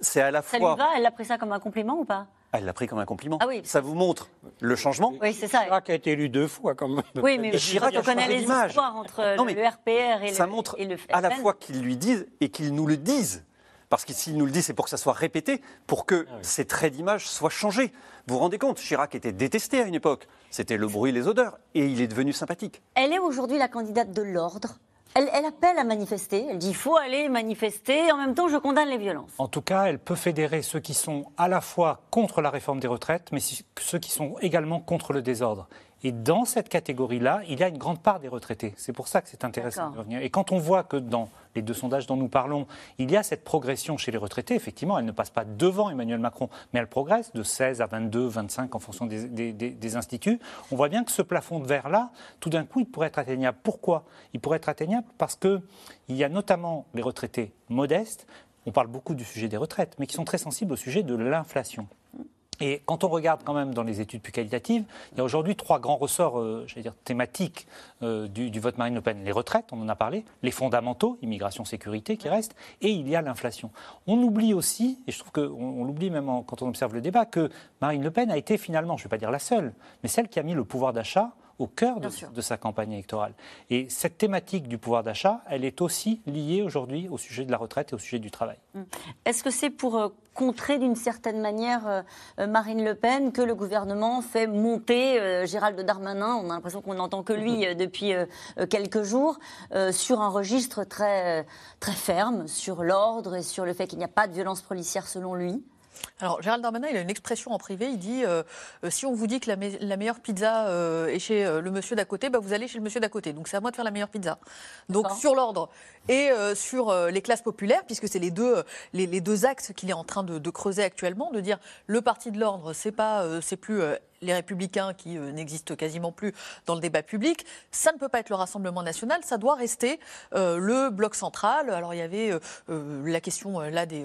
c'est à la Ça fois. lui va Elle a pris ça comme un compliment ou pas Ah, Elle l'a pris comme un compliment. Ah oui. Ça vous montre le changement. Oui, c'est ça. Chirac a été élu deux fois quand même. Oui, mais Et Chirac on a connaît les histoires entre Non, le RPR et ça le, montre et le à la fois qu'ils lui disent et qu'ils nous le disent. Parce que s'ils nous le disent, c'est pour que ça soit répété, pour que ces traits d'image soient changés. Vous vous rendez compte, Chirac était détesté à une époque. C'était le bruit, les odeurs. Et il est devenu sympathique. Elle est aujourd'hui la candidate de l'ordre. Elle, elle appelle à manifester. Elle dit il faut aller manifester. En même temps, je condamne les violences. En tout cas, elle peut fédérer ceux qui sont à la fois contre la réforme des retraites, mais ceux qui sont également contre le désordre. Et dans cette catégorie-là, il y a une grande part des retraités. C'est pour ça que c'est intéressant de revenir. Et quand on voit que dans les deux sondages dont nous parlons, il y a cette progression chez les retraités, effectivement, elle ne passe pas devant Emmanuel Macron, mais elle progresse de 16 à 22, 25 en fonction des, des- des- des instituts. On voit bien que ce plafond de verre-là, tout d'un coup, il pourrait être atteignable. Pourquoi? Il pourrait être atteignable parce qu'il y a notamment les retraités modestes, on parle beaucoup du sujet des retraites, mais qui sont très sensibles au sujet de l'inflation. Et quand on regarde quand même dans les études plus qualitatives, il y a aujourd'hui trois grands ressorts, euh, j'allais dire thématiques euh, du, vote Marine Le Pen. Les retraites, on en a parlé, les fondamentaux, immigration, sécurité qui restent, et il y a l'inflation. On oublie aussi, et je trouve qu'on on l'oublie même quand on observe le débat, que Marine Le Pen a été finalement, je ne vais pas dire la seule, mais celle qui a mis le pouvoir d'achat au cœur de, de sa campagne électorale. Et cette thématique du pouvoir d'achat, elle est aussi liée aujourd'hui au sujet de la retraite et au sujet du travail. Est-ce que c'est pour euh, contrer d'une certaine manière euh, euh, Marine Le Pen que le gouvernement fait monter euh, Gérald Darmanin On a l'impression qu'on n'entend que lui euh, depuis quelques jours sur un registre très, très ferme sur l'ordre et sur le fait qu'il n'y a pas de violence policière selon lui? Alors, Gérald Darmanin, il a une expression en privé. Il dit euh, euh, si on vous dit que la, me- la meilleure pizza euh, est chez euh, le monsieur d'à côté, bah, vous allez chez le monsieur d'à côté. Donc, c'est à moi de faire la meilleure pizza. Donc, sur l'ordre et sur les classes populaires, puisque c'est les deux, les, les deux axes qu'il est en train de, de creuser actuellement, de dire le parti de l'ordre, c'est pas, c'est plus les républicains qui euh, n'existent quasiment plus dans le débat public. Ça ne peut pas être le Rassemblement national, ça doit rester euh, le bloc central. Alors il y avait euh, la question là des,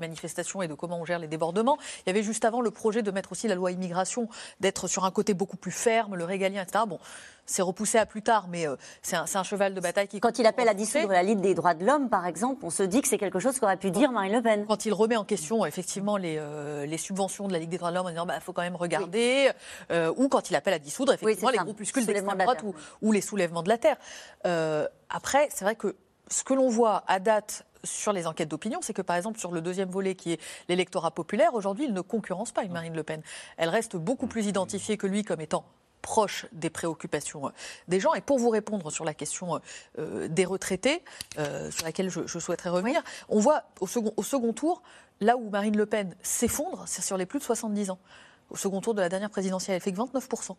manifestations et de comment on gère les débordements. Il y avait juste avant le projet de mettre aussi la loi immigration, d'être sur un côté beaucoup plus ferme, le régalien, etc. Bon, c'est repoussé à plus tard, mais c'est un, cheval de bataille qui. Quand il appelle à dissoudre la Ligue des droits de l'homme, par exemple, on se dit que c'est quelque chose qu'aurait pu dire Marine Le Pen. Quand il remet en question effectivement les, les subventions de la Ligue des droits de l'homme en disant il bah, faut quand même regarder. Euh, ou quand il appelle à dissoudre effectivement les groupuscules d'extrême droite ou, les soulèvements de la terre. Euh, après, c'est vrai que ce que l'on voit à date sur les enquêtes d'opinion, c'est que par exemple sur le deuxième volet qui est l'électorat populaire, aujourd'hui il ne concurrence pas une Marine Le Pen. Elle reste beaucoup plus identifiée que lui comme étant proche des préoccupations euh, des gens. Et pour vous répondre sur la question des retraités, sur laquelle je, souhaiterais revenir, on voit au second, au second tour, là où Marine Le Pen s'effondre, c'est sur les plus de 70 ans au second tour de la dernière présidentielle. Elle fait que 29%.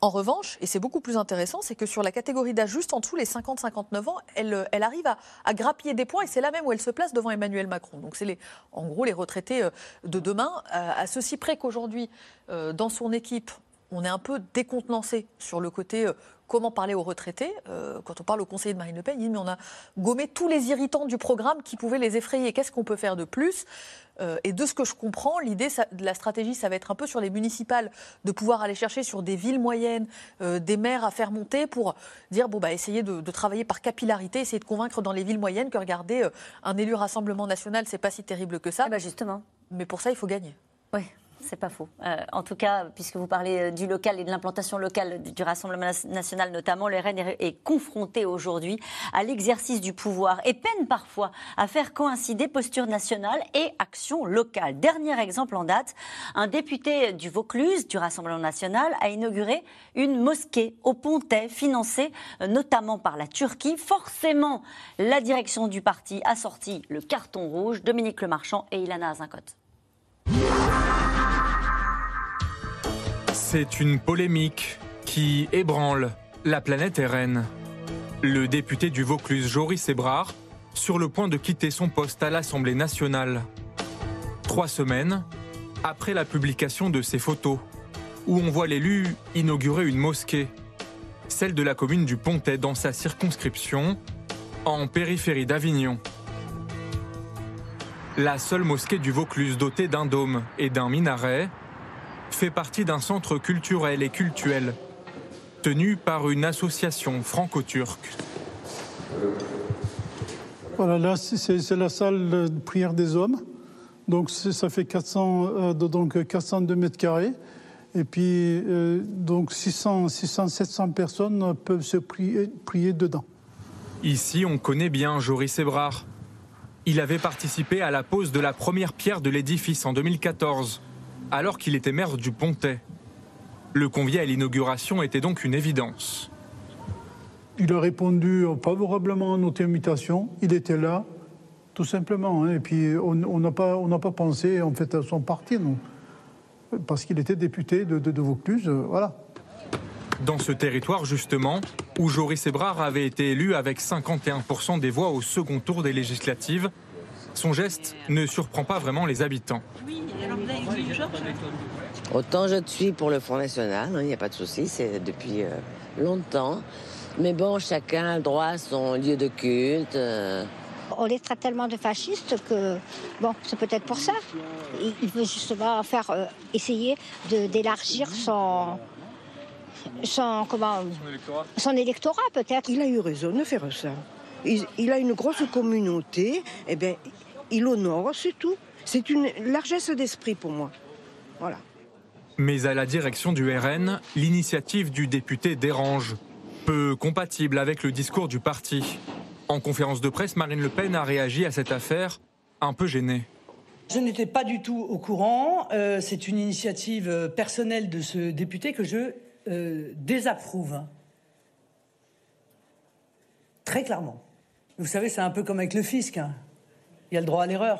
En revanche, et c'est beaucoup plus intéressant, c'est que sur la catégorie d'âge juste en dessous, les 50-59 ans, elle, elle arrive à, grappiller des points et c'est là même où elle se place devant Emmanuel Macron. Donc c'est en gros les retraités euh, de demain, euh, à ceci près qu'aujourd'hui, euh, dans son équipe, on est un peu décontenancé sur le côté comment parler aux retraités. quand on parle au conseiller de Marine Le Pen, il dit mais on a gommé tous les irritants du programme qui pouvaient les effrayer. Qu'est-ce qu'on peut faire de plus? Euh, et de ce que je comprends, l'idée de la stratégie, ça va être un peu sur les municipales, de pouvoir aller chercher sur des villes moyennes, euh, des maires à faire monter pour dire, bon, bah, essayer de, travailler par capillarité, essayer de convaincre dans les villes moyennes que, regardez, euh, un élu Rassemblement national, c'est pas si terrible que ça. Eh ben, justement. Mais pour ça, il faut gagner. Oui. C'est pas faux. Euh, en tout cas, puisque vous parlez euh, du local et de l'implantation locale du Rassemblement national notamment, le RN est confronté aujourd'hui à l'exercice du pouvoir et peine parfois à faire coïncider posture nationale et action locale. Dernier exemple en date, un député du Vaucluse du Rassemblement national a inauguré une mosquée au Pontet financée euh, notamment par la Turquie. Forcément, la direction du parti a sorti le carton rouge. Dominique Lemarchand et Ilana Azincote. C'est une polémique qui ébranle la planète RN. Le député du Vaucluse, Joris Ebrard, sur le point de quitter son poste à l'Assemblée nationale. Trois semaines après la publication de ces photos, où on voit l'élu inaugurer une mosquée, celle de la commune du Pontet dans sa circonscription, en périphérie d'Avignon. La seule mosquée du Vaucluse dotée d'un dôme et d'un minaret fait partie d'un centre culturel et cultuel tenu par une association franco-turque. Voilà, là, c'est la salle de prière des hommes. Donc, ça fait 400, euh, donc 402 mètres carrés. Et puis, euh, donc 600, 600, 700 personnes peuvent se prier, prier dedans. Ici, on connaît bien Joris Ebrard. Il avait participé à la pose de la première pierre de l'édifice en 2014 alors qu'il était maire du Pontet. Le convier à l'inauguration était donc une évidence. Il a répondu favorablement à notre invitation. Il était là, tout simplement. Hein. Et puis, on n'a pas, pas pensé en fait à son parti, non. Parce qu'il était député de, de, Vaucluse, euh, voilà. Dans ce territoire, justement, où Joris Ebrard avait été élu avec 51% des voix au second tour des législatives, son geste ne surprend pas vraiment les habitants. Autant je suis pour le Front National, il n'y a pas de souci, c'est depuis euh, longtemps. Mais bon, chacun a le droit à son lieu de culte. Euh. On les traite tellement de fascistes que, bon, c'est peut-être pour ça. Il, veut justement faire, euh, essayer d'élargir son, son, comment, son électorat, peut-être. Il a eu raison de faire ça. Il, il a une grosse communauté, et eh bien, il honore, c'est tout. C'est une largesse d'esprit pour moi. Voilà. Mais à la direction du RN, l'initiative du député dérange, peu compatible avec le discours du parti. En conférence de presse, Marine Le Pen a réagi à cette affaire, un peu gênée. Je n'étais pas du tout au courant. Euh, c'est une initiative euh, personnelle de ce député que je euh, désapprouve. Très clairement. Vous savez, c'est un peu comme avec le fisc. Hein. Il y a le droit à l'erreur.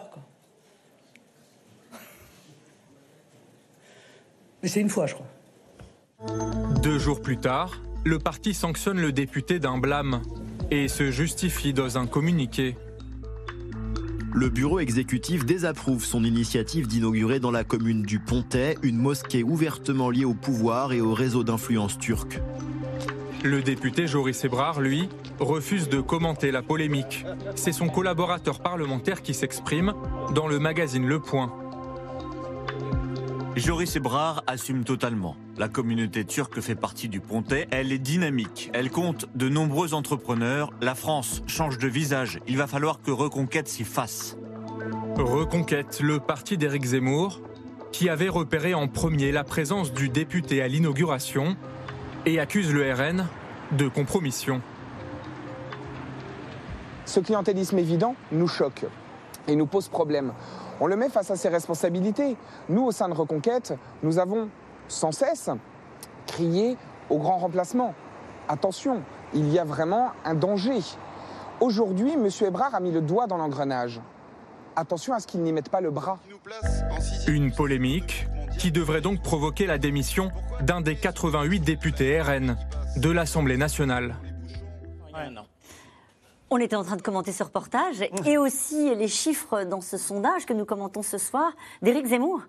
Mais c'est une fois, je crois. Deux jours plus tard, le parti sanctionne le député d'un blâme et se justifie dans un communiqué. le bureau exécutif désapprouve son initiative d'inaugurer dans la commune du Pontet une mosquée ouvertement liée au pouvoir et au réseau d'influence turque. Le député Joris Ebrard, lui, refuse de commenter la polémique. C'est son collaborateur parlementaire qui s'exprime dans le magazine Le Point. Joris Ebrar assume totalement. La communauté turque fait partie du Pontet. Elle est dynamique. Elle compte de nombreux entrepreneurs. La France change de visage. Il va falloir que Reconquête s'y fasse. Reconquête, le parti d'Éric Zemmour, qui avait repéré en premier la présence du député à l'inauguration et accuse le RN de compromission. Ce clientélisme évident nous choque et nous pose problème. On le met face à ses responsabilités. Nous, au sein de Reconquête, nous avons sans cesse crié au grand remplacement. Attention, il y a vraiment un danger. Aujourd'hui, M. Ebrard a mis le doigt dans l'engrenage. Attention à ce qu'il n'y mette pas le bras. Une polémique qui devrait donc provoquer la démission d'un des 88 députés RN de l'Assemblée nationale. On était en train de commenter ce reportage et aussi les chiffres dans ce sondage que nous commentons ce soir d'Éric Zemmour.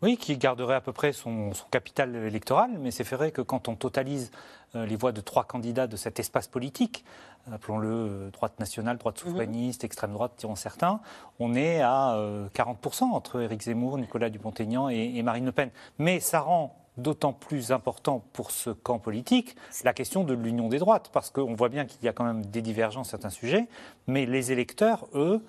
Oui, qui garderait à peu près son, capital électoral, mais c'est vrai que quand on totalise euh, les voix de trois candidats de cet espace politique, appelons-le euh, droite nationale, droite mhm. souverainiste, extrême droite, diront certains, on est à 40% euh, entre Éric Zemmour, Nicolas Dupont-Aignan et Marine Le Pen. Mais ça rend d'autant plus important pour ce camp politique la question de l'union des droites, parce qu'on voit bien qu'il y a quand même des divergences sur certains sujets, mais les électeurs, eux,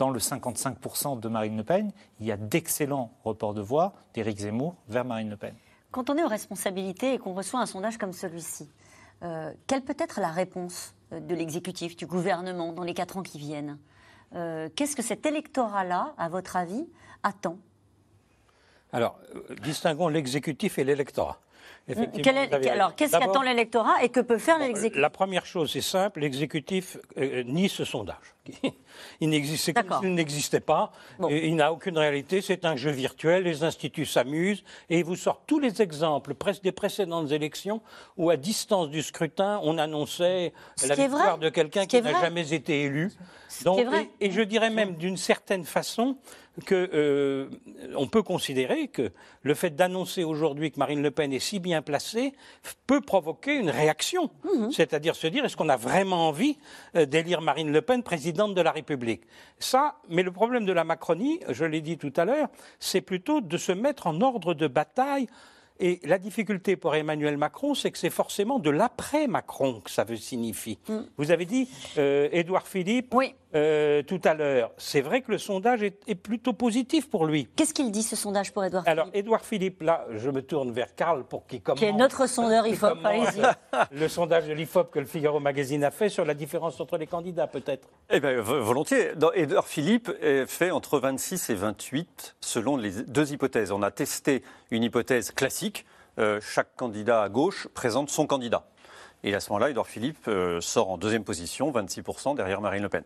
dans le 55% de Marine Le Pen, il y a d'excellents reports de voix d'Éric Zemmour vers Marine Le Pen. Quand on est aux responsabilités et qu'on reçoit un sondage comme celui-ci, euh, quelle peut être la réponse euh, de l'exécutif, du gouvernement dans les quatre ans qui viennent? Euh, Qu'est-ce que cet électorat-là, à votre avis, attend? Alors, distinguons l'exécutif et l'électorat. Alors, qu'est-ce qu'attend l'électorat et que peut faire l'exécutif La première chose, c'est simple, l'exécutif euh, nie ce sondage. il n'existait pas, il n'a aucune réalité, c'est un jeu virtuel, les instituts s'amusent, et il vous sort tous les exemples des précédentes élections où, à distance du scrutin, on annonçait la victoire de quelqu'un qui n'a jamais été élu. Donc, et, je dirais même d'une certaine façon, qu'on euh, peut considérer que le fait d'annoncer aujourd'hui que Marine Le Pen est si bien placée peut provoquer une réaction. Mhm. C'est-à-dire se dire, est-ce qu'on a vraiment envie euh, d'élire Marine Le Pen présidente de la République? Ça, mais le problème de la Macronie, je l'ai dit tout à l'heure, c'est plutôt de se mettre en ordre de bataille et la difficulté pour Emmanuel Macron, c'est que c'est forcément de l'après-Macron que ça veut signifier. Mm. Vous avez dit, euh, Édouard Philippe, euh, tout à l'heure, c'est vrai que le sondage est, plutôt positif pour lui. Qu'est-ce qu'il dit, ce sondage, pour Édouard Philippe Alors, Édouard Philippe, là, je me tourne vers Karl pour qu'il commente. Qui est notre sondeur IFOP, allez-y. Le sondage de l'IFOP que le Figaro Magazine a fait sur la différence entre les candidats, peut-être. Eh bien, volontiers. Édouard Philippe fait entre 26 et 28, selon les deux hypothèses. On a testé une hypothèse classique, euh, chaque candidat à gauche présente son candidat. Et à ce moment-là, Edouard Philippe euh, sort en deuxième position, 26% derrière Marine Le Pen.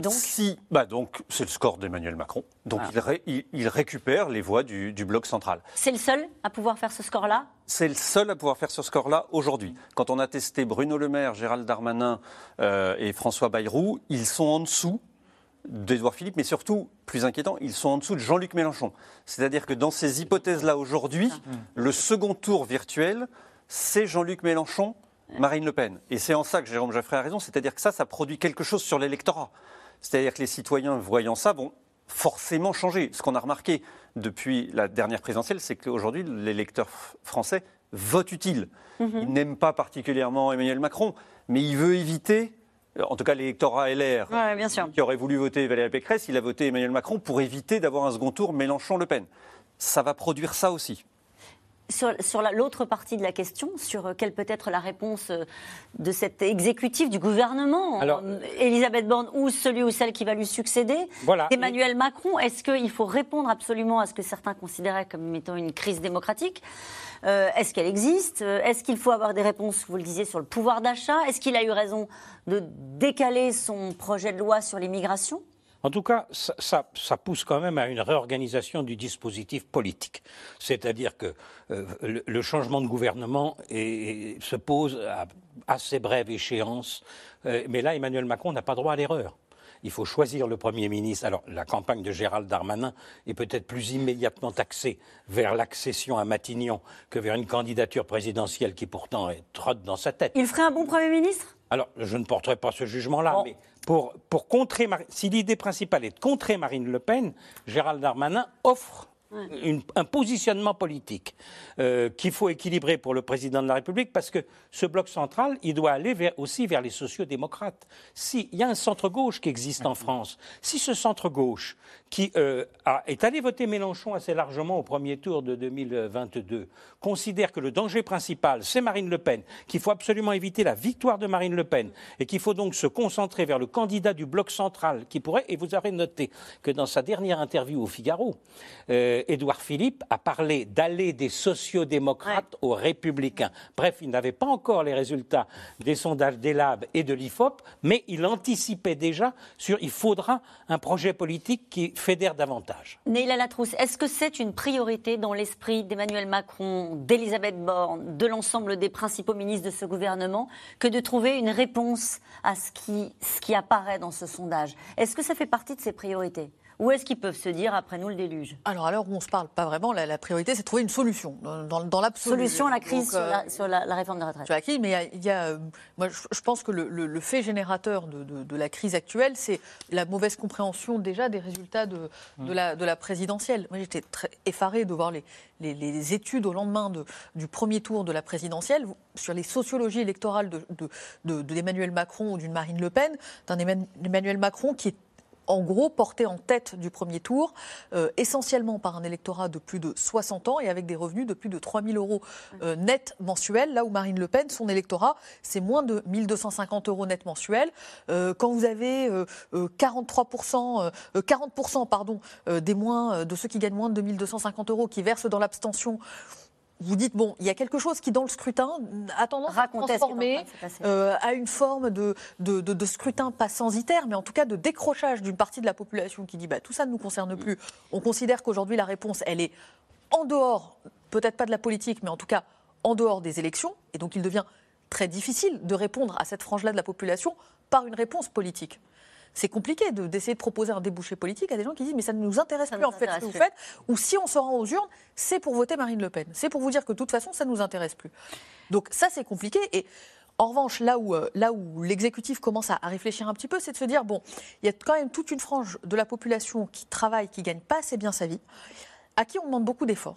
Donc, si, bah donc c'est le score d'Emmanuel Macron. Donc ah. il, récupère les voix du, bloc central. C'est le seul à pouvoir faire ce score-là? C'est le seul à pouvoir faire ce score-là aujourd'hui. Quand on a testé Bruno Le Maire, Gérald Darmanin euh, et François Bayrou, ils sont en dessous d'Edouard Philippe, mais surtout, plus inquiétant, ils sont en dessous de Jean-Luc Mélenchon. C'est-à-dire que dans ces hypothèses-là aujourd'hui, ah. le second tour virtuel, c'est Jean-Luc Mélenchon, Marine Le Pen. Et c'est en ça que Jérôme Jaffray a raison, c'est-à-dire que ça, ça produit quelque chose sur l'électorat. C'est-à-dire que les citoyens, voyant ça, vont forcément changer. Ce qu'on a remarqué depuis la dernière présidentielle, c'est qu'aujourd'hui, l'électeur français vote utile. Mhm. Il n'aime pas particulièrement Emmanuel Macron, mais il veut éviter en tout cas l'électorat LR, qui aurait voulu voter Valérie Pécresse, il a voté Emmanuel Macron pour éviter d'avoir un second tour Mélenchon-Le Pen. Ça va produire ça aussi. Sur, l'autre partie de la question, sur euh, quelle peut être la réponse euh, de cet exécutif du gouvernement, euh, Elisabeth Borne ou celui ou celle qui va lui succéder, Emmanuel Macron, est-ce qu'il faut répondre absolument à ce que certains considéraient comme étant une crise démocratique? Euh, est-ce qu'elle existe? Est-ce qu'il faut avoir des réponses, vous le disiez, sur le pouvoir d'achat? Est-ce qu'il a eu raison de décaler son projet de loi sur l'immigration? En tout cas, ça, pousse quand même à une réorganisation du dispositif politique. C'est-à-dire que euh, le, changement de gouvernement se pose à assez brève échéance. mais là, Emmanuel Macron n'a pas droit à l'erreur. il faut choisir le Premier ministre. Alors, la campagne de Gérald Darmanin est peut-être plus immédiatement axée vers l'accession à Matignon que vers une candidature présidentielle qui pourtant trotte dans sa tête. Il ferait un bon Premier ministre? Alors, je ne porterai pas ce jugement-là, mais pour, pour contrer, Mar- si l'idée principale est de contrer Marine Le Pen, Gérald Darmanin offre une- un positionnement politique euh, qu'il faut équilibrer pour le président de la République parce que ce bloc central, il doit aller vers- aussi vers les sociodémocrates. Si il y a un centre-gauche qui existe en France, si ce centre-gauche qui euh, a- est allé voter Mélenchon assez largement au premier tour de 2022 considère que le danger principal, c'est Marine Le Pen, qu'il faut absolument éviter la victoire de Marine Le Pen et qu'il faut donc se concentrer vers le candidat du bloc central qui pourrait, et vous avez noté que dans sa dernière interview au Figaro, euh, Édouard Philippe a parlé d'aller des sociodémocrates aux républicains. Bref, il n'avait pas encore les résultats des sondages d'Elab et de l'IFOP, mais il anticipait déjà sur il faudra un projet politique qui fédère davantage. Neila Latrousse, est-ce que c'est une priorité dans l'esprit d'Emmanuel Macron, d'Elisabeth Borne, de l'ensemble des principaux ministres de ce gouvernement, que de trouver une réponse à ce qui, ce qui apparaît dans ce sondage? Est-ce que ça fait partie de ses priorités? Ou est-ce qu'ils peuvent se dire, après nous, le déluge? Alors, à l'heure où on se parle, pas vraiment, la, la priorité, c'est de trouver une solution, dans, dans, dans l'absolu. Solution à la crise Donc, sur, euh, la, sur la- la réforme des retraites. sur la crise, mais il y a, il y a, euh, moi, je, je pense que le, le- le fait générateur de, de- de la crise actuelle, c'est la mauvaise compréhension déjà des résultats de, de la, de la présidentielle. Moi, j'étais très effarée de voir les, les- les études au lendemain de- du premier tour de la présidentielle sur les sociologies électorales de, de, de- de l'Emmanuel Macron ou d'une Marine Le Pen, d'un Emmanuel Emmanuel Macron qui est en gros porté en tête du premier tour, euh, essentiellement par un électorat de plus de 60 ans et avec des revenus de plus de 3 000 euros euh, net mensuels, là où Marine Le Pen, son électorat, c'est moins de 1 250 euros net mensuels. Euh, quand vous avez euh, euh, 43%, euh, euh, 40% pardon, des moins, de ceux qui gagnent moins de 2 250 euros qui versent dans l'abstention, vous dites, bon, il y a quelque chose qui, dans le scrutin, a tendance Racontez à transformer se passer. euh, à une forme de, de, de- de scrutin, pas censitaire, mais en tout cas de décrochage d'une partie de la population qui dit bah, tout ça ne nous concerne plus. On considère qu'aujourd'hui, la réponse, elle est en dehors, peut-être pas de la politique, mais en tout cas en dehors des élections. Et donc, il devient très difficile de répondre à cette frange-là de la population par une réponse politique. C'est compliqué de- d'essayer de, proposer un débouché politique à des gens qui disent mais ça ne nous intéresse plus nous en fait ce que vous faites. Ou si on se rend aux urnes c'est pour voter Marine Le Pen. C'est pour vous dire que de toute façon ça ne nous intéresse plus. Donc ça c'est compliqué. Et en revanche, là où, euh, là où l'exécutif commence à, à réfléchir un petit peu, c'est de se dire, bon, il y a quand même toute une frange de la population qui travaille, qui gagne pas assez bien sa vie, à qui on demande beaucoup d'efforts,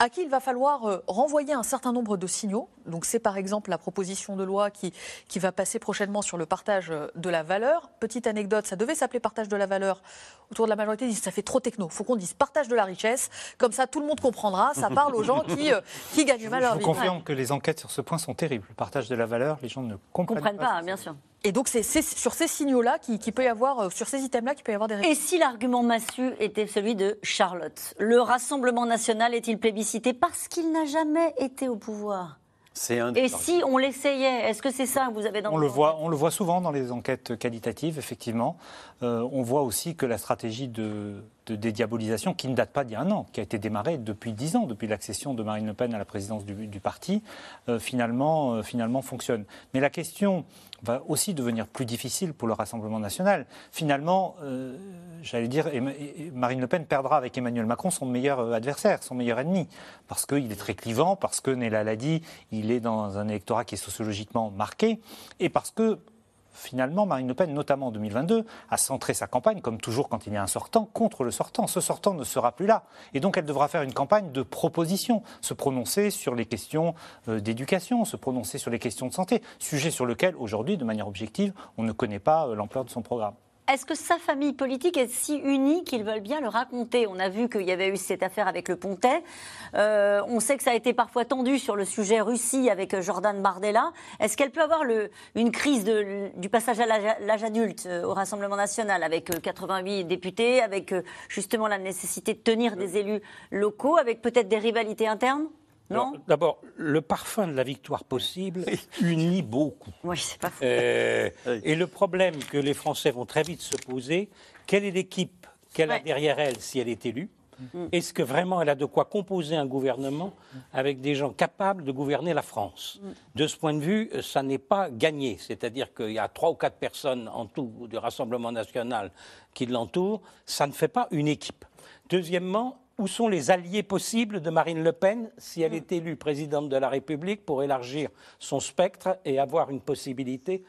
à qui il va falloir euh, renvoyer un certain nombre de signaux. Donc c'est par exemple la proposition de loi qui, qui va passer prochainement sur le partage euh, de la valeur. Petite anecdote, ça devait s'appeler partage de la valeur. Autour de la majorité, ils disent ça fait trop techno. Il faut qu'on dise partage de la richesse. Comme ça, tout le monde comprendra. Ça parle aux gens qui, euh, qui gagnent mal leur Je vous confirme que les enquêtes sur ce point sont terribles. Le partage de la valeur, les gens ne comprennent, comprennent pas, bien sûr. Et donc c'est sur ces signaux-là qu'il qu'il peut y avoir, euh, sur ces items-là, qu'il peut y avoir des Et si l'argument massu était celui de Charlotte Le Rassemblement national est-il plébiscité parce qu'il n'a jamais été au pouvoir? C'est un Et si on l'essayait Est-ce que c'est ça que vous avez dans On le, voit, on le voit souvent dans les enquêtes qualitatives, effectivement. Euh, on voit aussi que la stratégie de, de dédiabolisation, qui ne date pas d'il y a un an, qui a été démarrée depuis dix ans, depuis l'accession de Marine Le Pen à la présidence du, parti, euh, finalement, euh, finalement fonctionne. Mais la question va aussi devenir plus difficile pour le Rassemblement national. Finalement, euh, j'allais dire, Marine Le Pen perdra avec Emmanuel Macron son meilleur adversaire, son meilleur ennemi, parce qu'il est très clivant, parce que Néla l'a dit, il est dans un électorat qui est sociologiquement marqué, et parce que finalement, Marine Le Pen, notamment en 2022, a centré sa campagne, comme toujours quand il y a un sortant, contre le sortant. Ce sortant ne sera plus là. Et donc, elle devra faire une campagne de proposition, se prononcer sur les questions euh, d'éducation, se prononcer sur les questions de santé, sujet sur lequel, aujourd'hui, de manière objective, on ne connaît pas euh, l'ampleur de son programme. Est-ce que sa famille politique est si unie qu'ils veulent bien le raconter? On a vu qu'il y avait eu cette affaire avec le Pontet. Euh, on sait que ça a été parfois tendu sur le sujet Russie avec euh, Jordan Bardella. Est-ce qu'elle peut avoir le- une crise de- du passage à l'âge adulte euh, au Rassemblement national avec euh, 88 députés, avec euh, justement la nécessité de tenir des élus locaux, avec peut-être des rivalités internes? Non D'abord, le parfum de la victoire possible unit beaucoup. Oui, c'est pas faux. Euh, et le problème que les Français vont très vite se poser, quelle est l'équipe qu'elle a derrière elle si elle est élue Mm. Est-ce que vraiment elle a de quoi composer un gouvernement avec des gens capables de gouverner la France mm. De ce point de vue, ça n'est pas gagné. C'est-à-dire qu'il y a trois ou quatre personnes en tout du Rassemblement national qui l'entourent. Ça ne fait pas une équipe. Deuxièmement, où sont les alliés possibles de Marine Le Pen si elle mm. est élue présidente de la République pour élargir son spectre et avoir une possibilité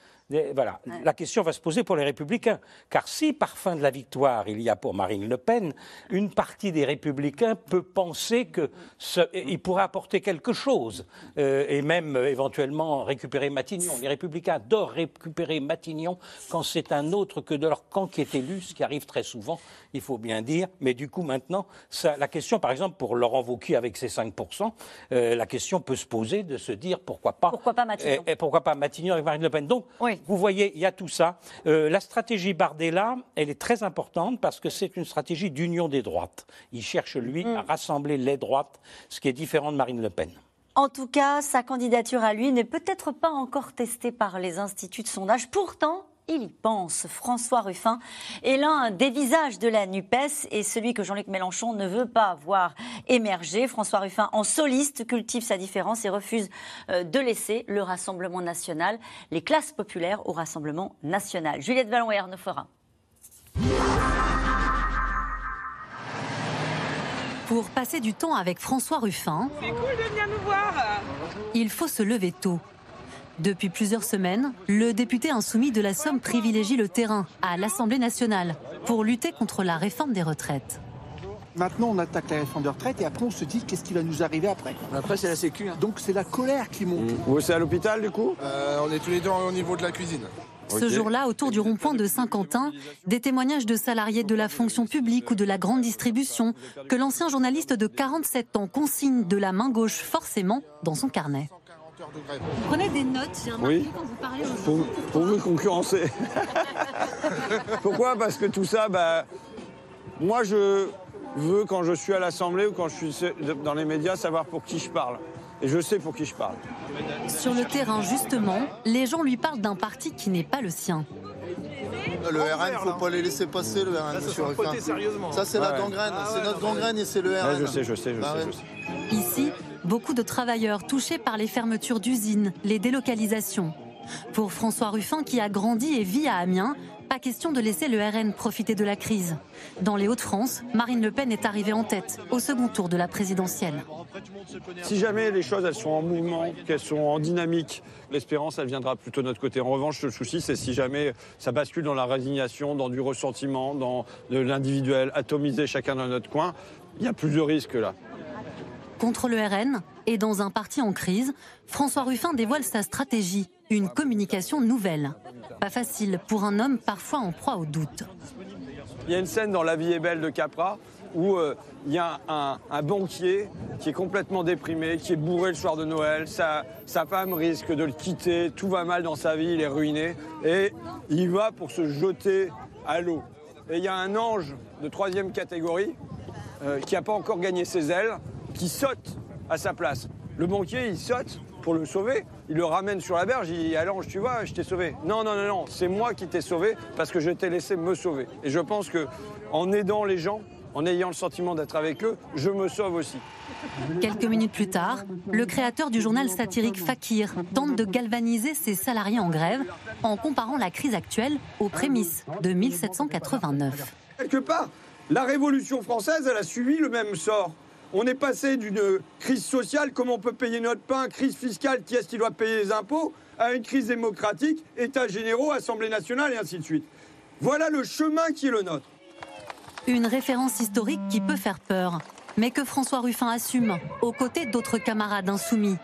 voilà. La question va se poser pour les Républicains. Car si, par fin de la victoire, il y a pour Marine Le Pen, une partie des Républicains peut penser qu'il pourrait apporter quelque chose euh, et même euh, éventuellement récupérer Matignon. Les Républicains adorent récupérer Matignon quand c'est un autre que de leur camp qui est élu, ce qui arrive très souvent, il faut bien dire. Mais du coup, maintenant, la question, par exemple, pour Laurent Wauquiez avec ses 5%, euh, la question peut se poser de se dire pourquoi pas. Pourquoi pas Matignon? et, Pourquoi pas Matignon avec Marine Le Pen Donc, oui vous voyez, il y a tout ça. Euh, la stratégie Bardella, elle est très importante parce que c'est une stratégie d'union des droites. Il cherche, lui, à mm. rassembler les droites, ce qui est différent de Marine Le Pen. En tout cas, sa candidature à lui n'est peut-être pas encore testée par les instituts de sondage. Pourtant, il y pense. François Ruffin est l'un des visages de la NUPES et celui que Jean-Luc Mélenchon ne veut pas voir émerger. François Ruffin, en soliste, cultive sa différence et refuse euh, de laisser le Rassemblement national, les classes populaires au Rassemblement national. Juliette Vallon et Arnaud Forin. Pour passer du temps avec François Ruffin, c'est cool de venir nous voir. Il faut se lever tôt. Depuis plusieurs semaines, le député insoumis de la Somme privilégie le terrain à l'Assemblée nationale pour lutter contre la réforme des retraites. Maintenant, on attaque la réforme des retraites et après, on se dit qu'est-ce qui va nous arriver après. Après, c'est la Sécu. Hein. Donc, c'est la colère qui monte. Mmh. Vous, c'est à l'hôpital, du coup? Euh, On est tous les deux au niveau de la cuisine. Ce jour-là, autour du rond-point de Saint-Quentin, des témoignages de salariés de la fonction publique ou de la grande distribution que l'ancien journaliste de 47 ans consigne de la main gauche forcément dans son carnet. Vous prenez des notes, j'ai oui. quand vous parlez pour, pour vous concurrencer. Pourquoi? Parce que tout ça, bah, moi je veux quand je suis à l'Assemblée ou quand je suis dans les médias savoir pour qui je parle. Et je sais pour qui je parle. Sur le terrain, justement, les gens lui parlent d'un parti qui n'est pas le sien. Le RN, il ne faut pas les laisser passer, le RN, Ça, c'est la gangrène. Ah c'est notre gangrène et c'est le RN. je sais, je sais, sais, je sais. Ici, Beaucoup de travailleurs touchés par les fermetures d'usines, les délocalisations. Pour François Ruffin, qui a grandi et vit à Amiens, pas question de laisser le RN profiter de la crise. Dans les Hauts-de-France, Marine Le Pen est arrivée en tête au second tour de la présidentielle. Si jamais les choses elles sont en mouvement, qu'elles sont en dynamique, l'espérance elle viendra plutôt de notre côté. En revanche, le souci c'est si jamais ça bascule dans la résignation, dans du ressentiment, dans de l'individuel, atomisé chacun dans notre coin, il y a plus de risques là. Contre le RN et dans un parti en crise, François Ruffin dévoile sa stratégie, une communication nouvelle. Pas facile pour un homme parfois en proie au doute. Il y a une scène dans La vie est belle de Capra où euh, il y a un, banquier qui est complètement déprimé, qui est bourré le soir de Noël, sa, femme risque de le quitter, tout va mal dans sa vie, il est ruiné, et il va pour se jeter à l'eau. Et il y a un ange de troisième catégorie euh, qui n'a pas encore gagné ses ailes, qui saute à sa place. Le banquier, il saute pour le sauver, il le ramène sur la berge, il dit Allons, tu vois, je t'ai sauvé. Non, non, non, non, c'est moi qui t'ai sauvé parce que je t'ai laissé me sauver. Et je pense que en aidant les gens, en ayant le sentiment d'être avec eux, je me sauve aussi. Quelques minutes plus tard, le créateur du journal satirique Fakir tente de galvaniser ses salariés en grève en comparant la crise actuelle aux prémices de 1789. Quelque part, la Révolution française, elle a suivi le même sort. On est passé d'une crise sociale, comment on peut payer notre pain, crise fiscale, qui est-ce qui doit payer les impôts, à une crise démocratique, États généraux, Assemblée nationale et ainsi de suite. Voilà le chemin qui est le nôtre. Une référence historique qui peut faire peur, mais que François Ruffin assume, aux côtés d'autres camarades insoumis.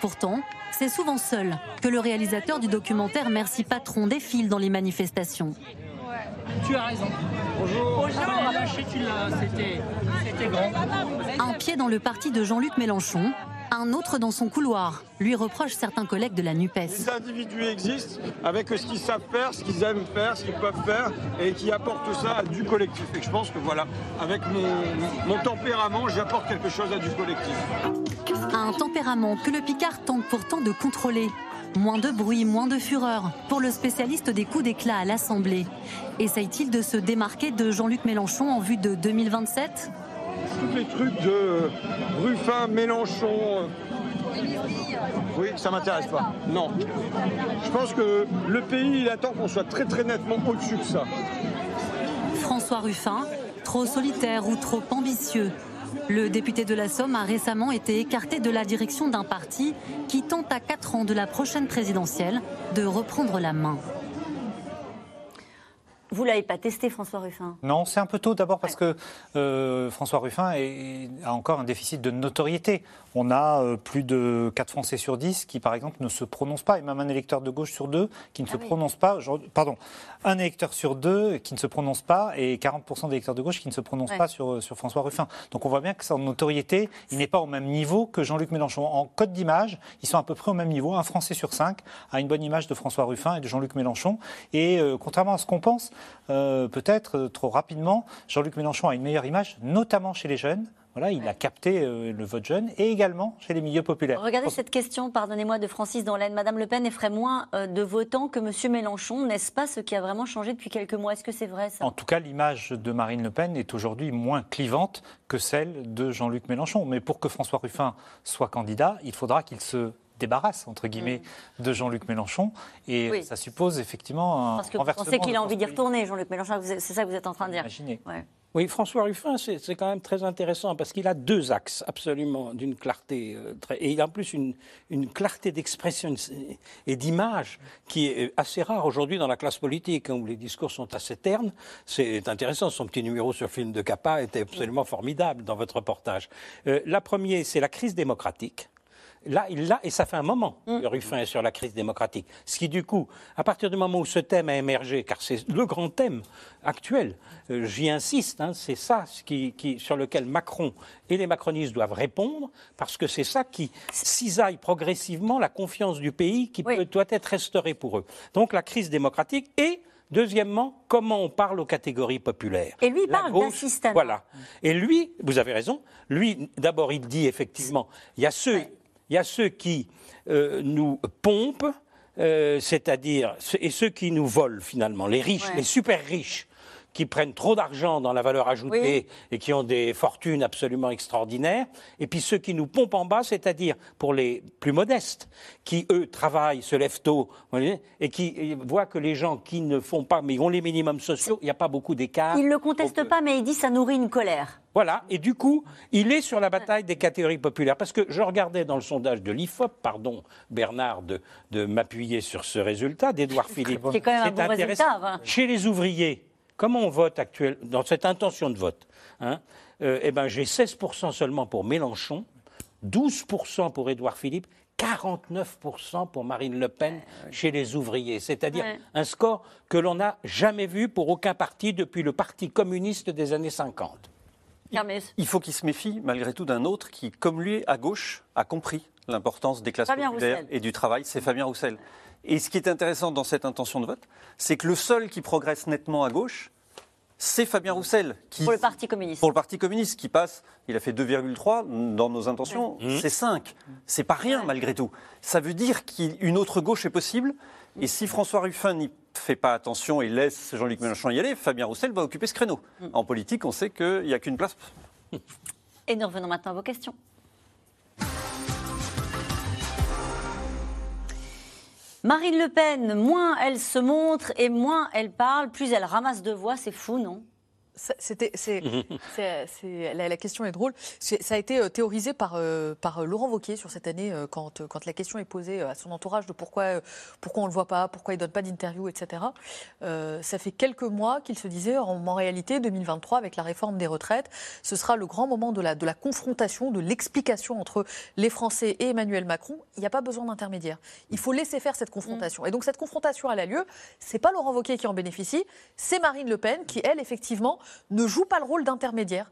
Pourtant, c'est souvent seul que le réalisateur du documentaire Merci Patron défile dans les manifestations. Tu as raison. Bonjour. C'était grand. Un pied dans le parti de Jean-Luc Mélenchon, un autre dans son couloir, lui reproche certains collègues de la NUPES. Les individus existent avec ce qu'ils savent faire, ce qu'ils aiment faire, ce qu'ils peuvent faire et qui apportent ça à du collectif. Et je pense que voilà, avec mon, mon tempérament, j'apporte quelque chose à du collectif. Un tempérament que le Picard tente pourtant de contrôler. Moins de bruit, moins de fureur pour le spécialiste des coups d'éclat à l'Assemblée. Essaye-t-il de se démarquer de Jean-Luc Mélenchon en vue de 2027 tous les trucs de Ruffin, Mélenchon. Oui, ça m'intéresse pas. Non. Je pense que le pays, il attend qu'on soit très très nettement au-dessus de ça. François Ruffin, trop solitaire ou trop ambitieux? Le député de la Somme a récemment été écarté de la direction d'un parti qui tente à 4 ans de la prochaine présidentielle de reprendre la main. Vous l'avez pas testé, François Ruffin? Non, c'est un peu tôt. D'abord parce que euh, François Ruffin est- a encore un déficit de notoriété. On a euh, plus de 4 Français sur 10 qui, par exemple, ne se prononcent pas, et même un électeur de gauche sur deux qui ne se prononce pas. genre- Pardon, un électeur sur deux qui ne se prononce pas, et 40% d'électeurs de gauche qui ne se prononcent Ouais. pas sur, sur François Ruffin. Donc on voit bien que son notoriété, il n'est pas au même niveau que Jean-Luc Mélenchon. En code d'image, ils sont à peu près au même niveau. Un Français sur cinq a une bonne image de François Ruffin et de Jean-Luc Mélenchon. Et euh, contrairement à ce qu'on pense, euh, peut-être euh, trop rapidement, Jean-Luc Mélenchon a une meilleure image, notamment chez les jeunes. Voilà, il a capté euh, le vote jeune et également chez les milieux populaires. Regardez cette question, pardonnez-moi, de Francis Danlaine. Madame Le Pen effraie moins euh, de votants que Monsieur Mélenchon. N'est-ce pas ce qui a vraiment changé depuis quelques mois? Est-ce que c'est vrai ça? En tout cas, l'image de Marine Le Pen est aujourd'hui moins clivante que celle de Jean-Luc Mélenchon. Mais pour que François Ruffin soit candidat, il faudra qu'il se débarrasse, entre guillemets, de Jean-Luc Mélenchon. Et Mm. Oui. ça suppose effectivement un Parce que vous pensez qu'il a envie d'y retourner, Jean-Luc Mélenchon. C'est ça que vous êtes en train de dire? Imaginez. Ouais. Oui, François Ruffin, c'est quand même très intéressant parce qu'il a deux axes absolument d'une clarté euh, très, et il a en plus une, clarté d'expression et d'image qui est assez rare aujourd'hui dans la classe politique hein, où les discours sont assez ternes. C'est intéressant. Son petit numéro sur film de Capa était absolument formidable dans votre reportage. Euh, la première, c'est la crise démocratique. Là, il l'a, et ça fait un moment que Ruffin est sur la crise démocratique. Ce qui, du coup, à partir du moment où ce thème a émergé, car c'est le grand thème actuel, euh, j'y insiste, hein, c'est ça ce qui, qui- sur lequel Macron et les macronistes doivent répondre, parce que c'est ça qui cisaille progressivement la confiance du pays qui peut- doit être restaurée pour eux. Donc la crise démocratique et. Deuxièmement, comment on parle aux catégories populaires. Et lui, il parle gauche, d'assistanat. Voilà. Et lui, vous avez raison, lui, d'abord, il dit effectivement, il y a ceux, il y a ceux qui euh, nous pompent, euh, c'est-à-dire, et ceux qui nous volent finalement, les riches, Ouais. les super riches, qui prennent trop d'argent dans la valeur ajoutée et qui ont des fortunes absolument extraordinaires, et puis ceux qui nous pompent en bas, c'est-à-dire pour les plus modestes, qui eux travaillent, se lèvent tôt, et qui euh, voient que les gens qui ne font pas, mais ont les minimums sociaux, il n'y a pas beaucoup d'écart. Il ne le conteste pas, mais il dit ça nourrit une colère. Voilà, et du coup, il est sur la bataille des catégories populaires. Parce que je regardais dans le sondage de l'IFOP, pardon Bernard de, de m'appuyer sur ce résultat, d'Edouard Philippe. C'est quand même un bon intéressant. résultat, hein. Chez les ouvriers, comment on vote actuellement, dans cette intention de vote hein, euh, Eh ben, j'ai 16% seulement pour Mélenchon, 12% pour Édouard Philippe, 49% pour Marine Le Pen chez les ouvriers. C'est-à-dire Ouais. un score que l'on n'a jamais vu pour aucun parti depuis le Parti communiste des années 50. Il faut qu'il se méfie malgré tout d'un autre qui, comme lui, à gauche, a compris l'importance des classes Fabien populaires Roussel. et du travail. C'est Fabien Roussel. Et ce qui est intéressant dans cette intention de vote, c'est que le seul qui progresse nettement à gauche, c'est Fabien Roussel. Qui, Pour le Parti communiste. Pour le Parti communiste, qui passe, il a fait 2,3 dans nos intentions, c'est 5. C'est pas rien malgré tout. Ça veut dire qu'une autre gauche est possible. Et si François Ruffin n'y fait pas attention et laisse Jean-Luc Mélenchon y aller, Fabien Roussel va occuper ce créneau. En politique, on sait qu'il n'y a qu'une place. Et nous revenons maintenant à vos questions. Marine Le Pen, moins elle se montre et moins elle parle, plus elle ramasse de voix, c'est fou, non? C'était, c'est, c'est- c'est- la, la question est drôle. C'est- ça a été euh, théorisé par, euh, par euh, Laurent Wauquiez sur cette année euh, quand, euh, quand la question est posée à son entourage de pourquoi, euh, pourquoi on ne le voit pas, pourquoi il ne donne pas d'interview, etc. Euh, ça fait quelques mois qu'il se disait en, en réalité 2023 avec la réforme des retraites, ce sera le grand moment de la, de la confrontation, de l'explication entre les Français et Emmanuel Macron. Il n'y a pas besoin d'intermédiaire. Il faut laisser faire cette confrontation. Et donc cette confrontation, elle a lieu. C'est pas Laurent Wauquiez qui en bénéficie, c'est Marine Le Pen qui, elle, effectivement, ne joue pas le rôle d'intermédiaire.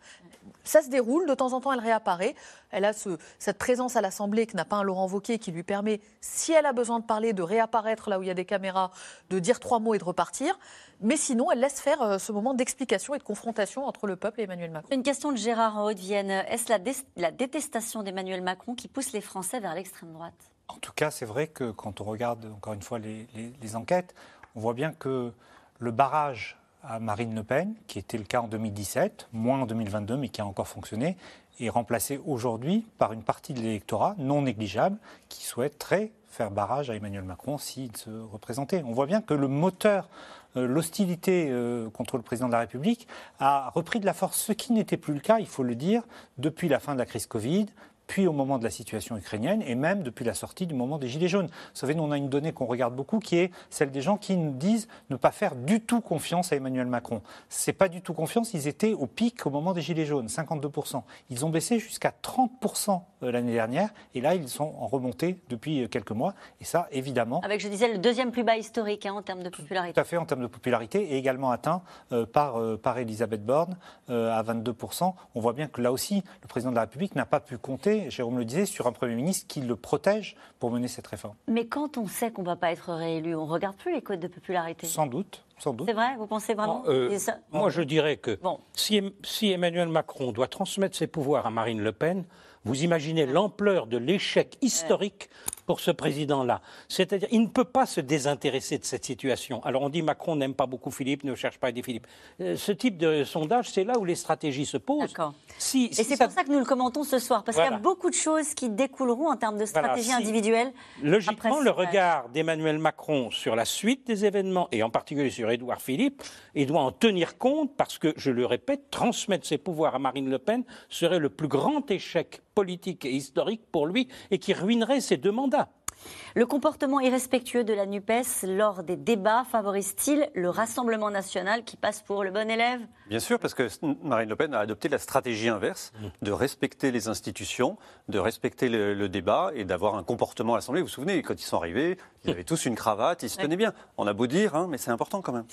Ça se déroule, de temps en temps elle réapparaît. Elle a ce- cette présence à l'Assemblée que n'a pas un Laurent Wauquiez qui lui permet, si elle a besoin de parler, de réapparaître là où il y a des caméras, de dire trois mots et de repartir. Mais sinon, elle laisse faire euh, ce moment d'explication et de confrontation entre le peuple et Emmanuel Macron. Une question de Gérard en Haute-Vienne. Est-ce la, dé- la détestation d'Emmanuel Macron qui pousse les Français vers l'extrême droite? En tout cas, c'est vrai que quand on regarde encore une fois les, les- les enquêtes, on voit bien que le barrage à Marine Le Pen, qui était le cas en 2017, moins en 2022, mais qui a encore fonctionné, est remplacé aujourd'hui par une partie de l'électorat non négligeable qui souhaiterait faire barrage à Emmanuel Macron s'il se représentait. On voit bien que le moteur, euh, l'hostilité euh, contre le président de la République a repris de la force, ce qui n'était plus le cas, il faut le dire, depuis la fin de la crise Covid, puis au moment de la situation ukrainienne, et même depuis la sortie du moment des Gilets jaunes. Vous savez, nous, on a une donnée qu'on regarde beaucoup, qui est celle des gens qui nous disent ne pas faire du tout confiance à Emmanuel Macron. C'est pas du tout confiance, ils étaient au pic au moment des Gilets jaunes, 52%. Ils ont baissé jusqu'à 30% euh, l'année dernière, et là, ils sont en remontée depuis euh, quelques mois, et ça, évidemment... Avec, je disais, le deuxième plus bas historique hein, en termes de popularité. Tout à fait, en termes de popularité, et également atteint euh, par, par Elisabeth Borne à 22%. On voit bien que là aussi, le président de la République n'a pas pu compter Jérôme le disait, sur un Premier ministre qui le protège pour mener cette réforme. Mais quand on sait qu'on ne va pas être réélu, on ne regarde plus les codes de popularité Sans doute. Sans doute. C'est vrai Vous pensez vraiment euh, Moi, je dirais que si Emmanuel Macron doit transmettre ses pouvoirs à Marine Le Pen, vous imaginez l'ampleur de l'échec historique pour ce président-là. C'est-à-dire, il ne peut pas se désintéresser de cette situation. Alors, on dit Macron n'aime pas beaucoup Philippe, ne cherche pas à aider Philippe. Euh, ce type de sondage, c'est là où les stratégies se posent. D'accord. Si, Et c'est pour ça que nous le commentons ce soir, parce qu'il y a beaucoup de choses qui découleront en termes de stratégie individuelle. Logiquement, le regard d'Emmanuel Macron sur la suite des événements, et en particulier sur Édouard Philippe, il doit en tenir compte parce que, je le répète, transmettre ses pouvoirs à Marine Le Pen serait le plus grand échec politique et historique pour lui et qui ruinerait ses deux mandats. Le comportement irrespectueux de la NUPES lors des débats favorise-t-il le Rassemblement national qui passe pour le bon élève? Bien sûr, parce que Marine Le Pen a adopté la stratégie inverse de respecter les institutions, de respecter le, débat et d'avoir un comportement à l'Assemblée. Vous vous souvenez, quand ils sont arrivés, ils avaient tous une cravate, ils se tenaient bien. On a beau dire, hein, mais c'est important quand même.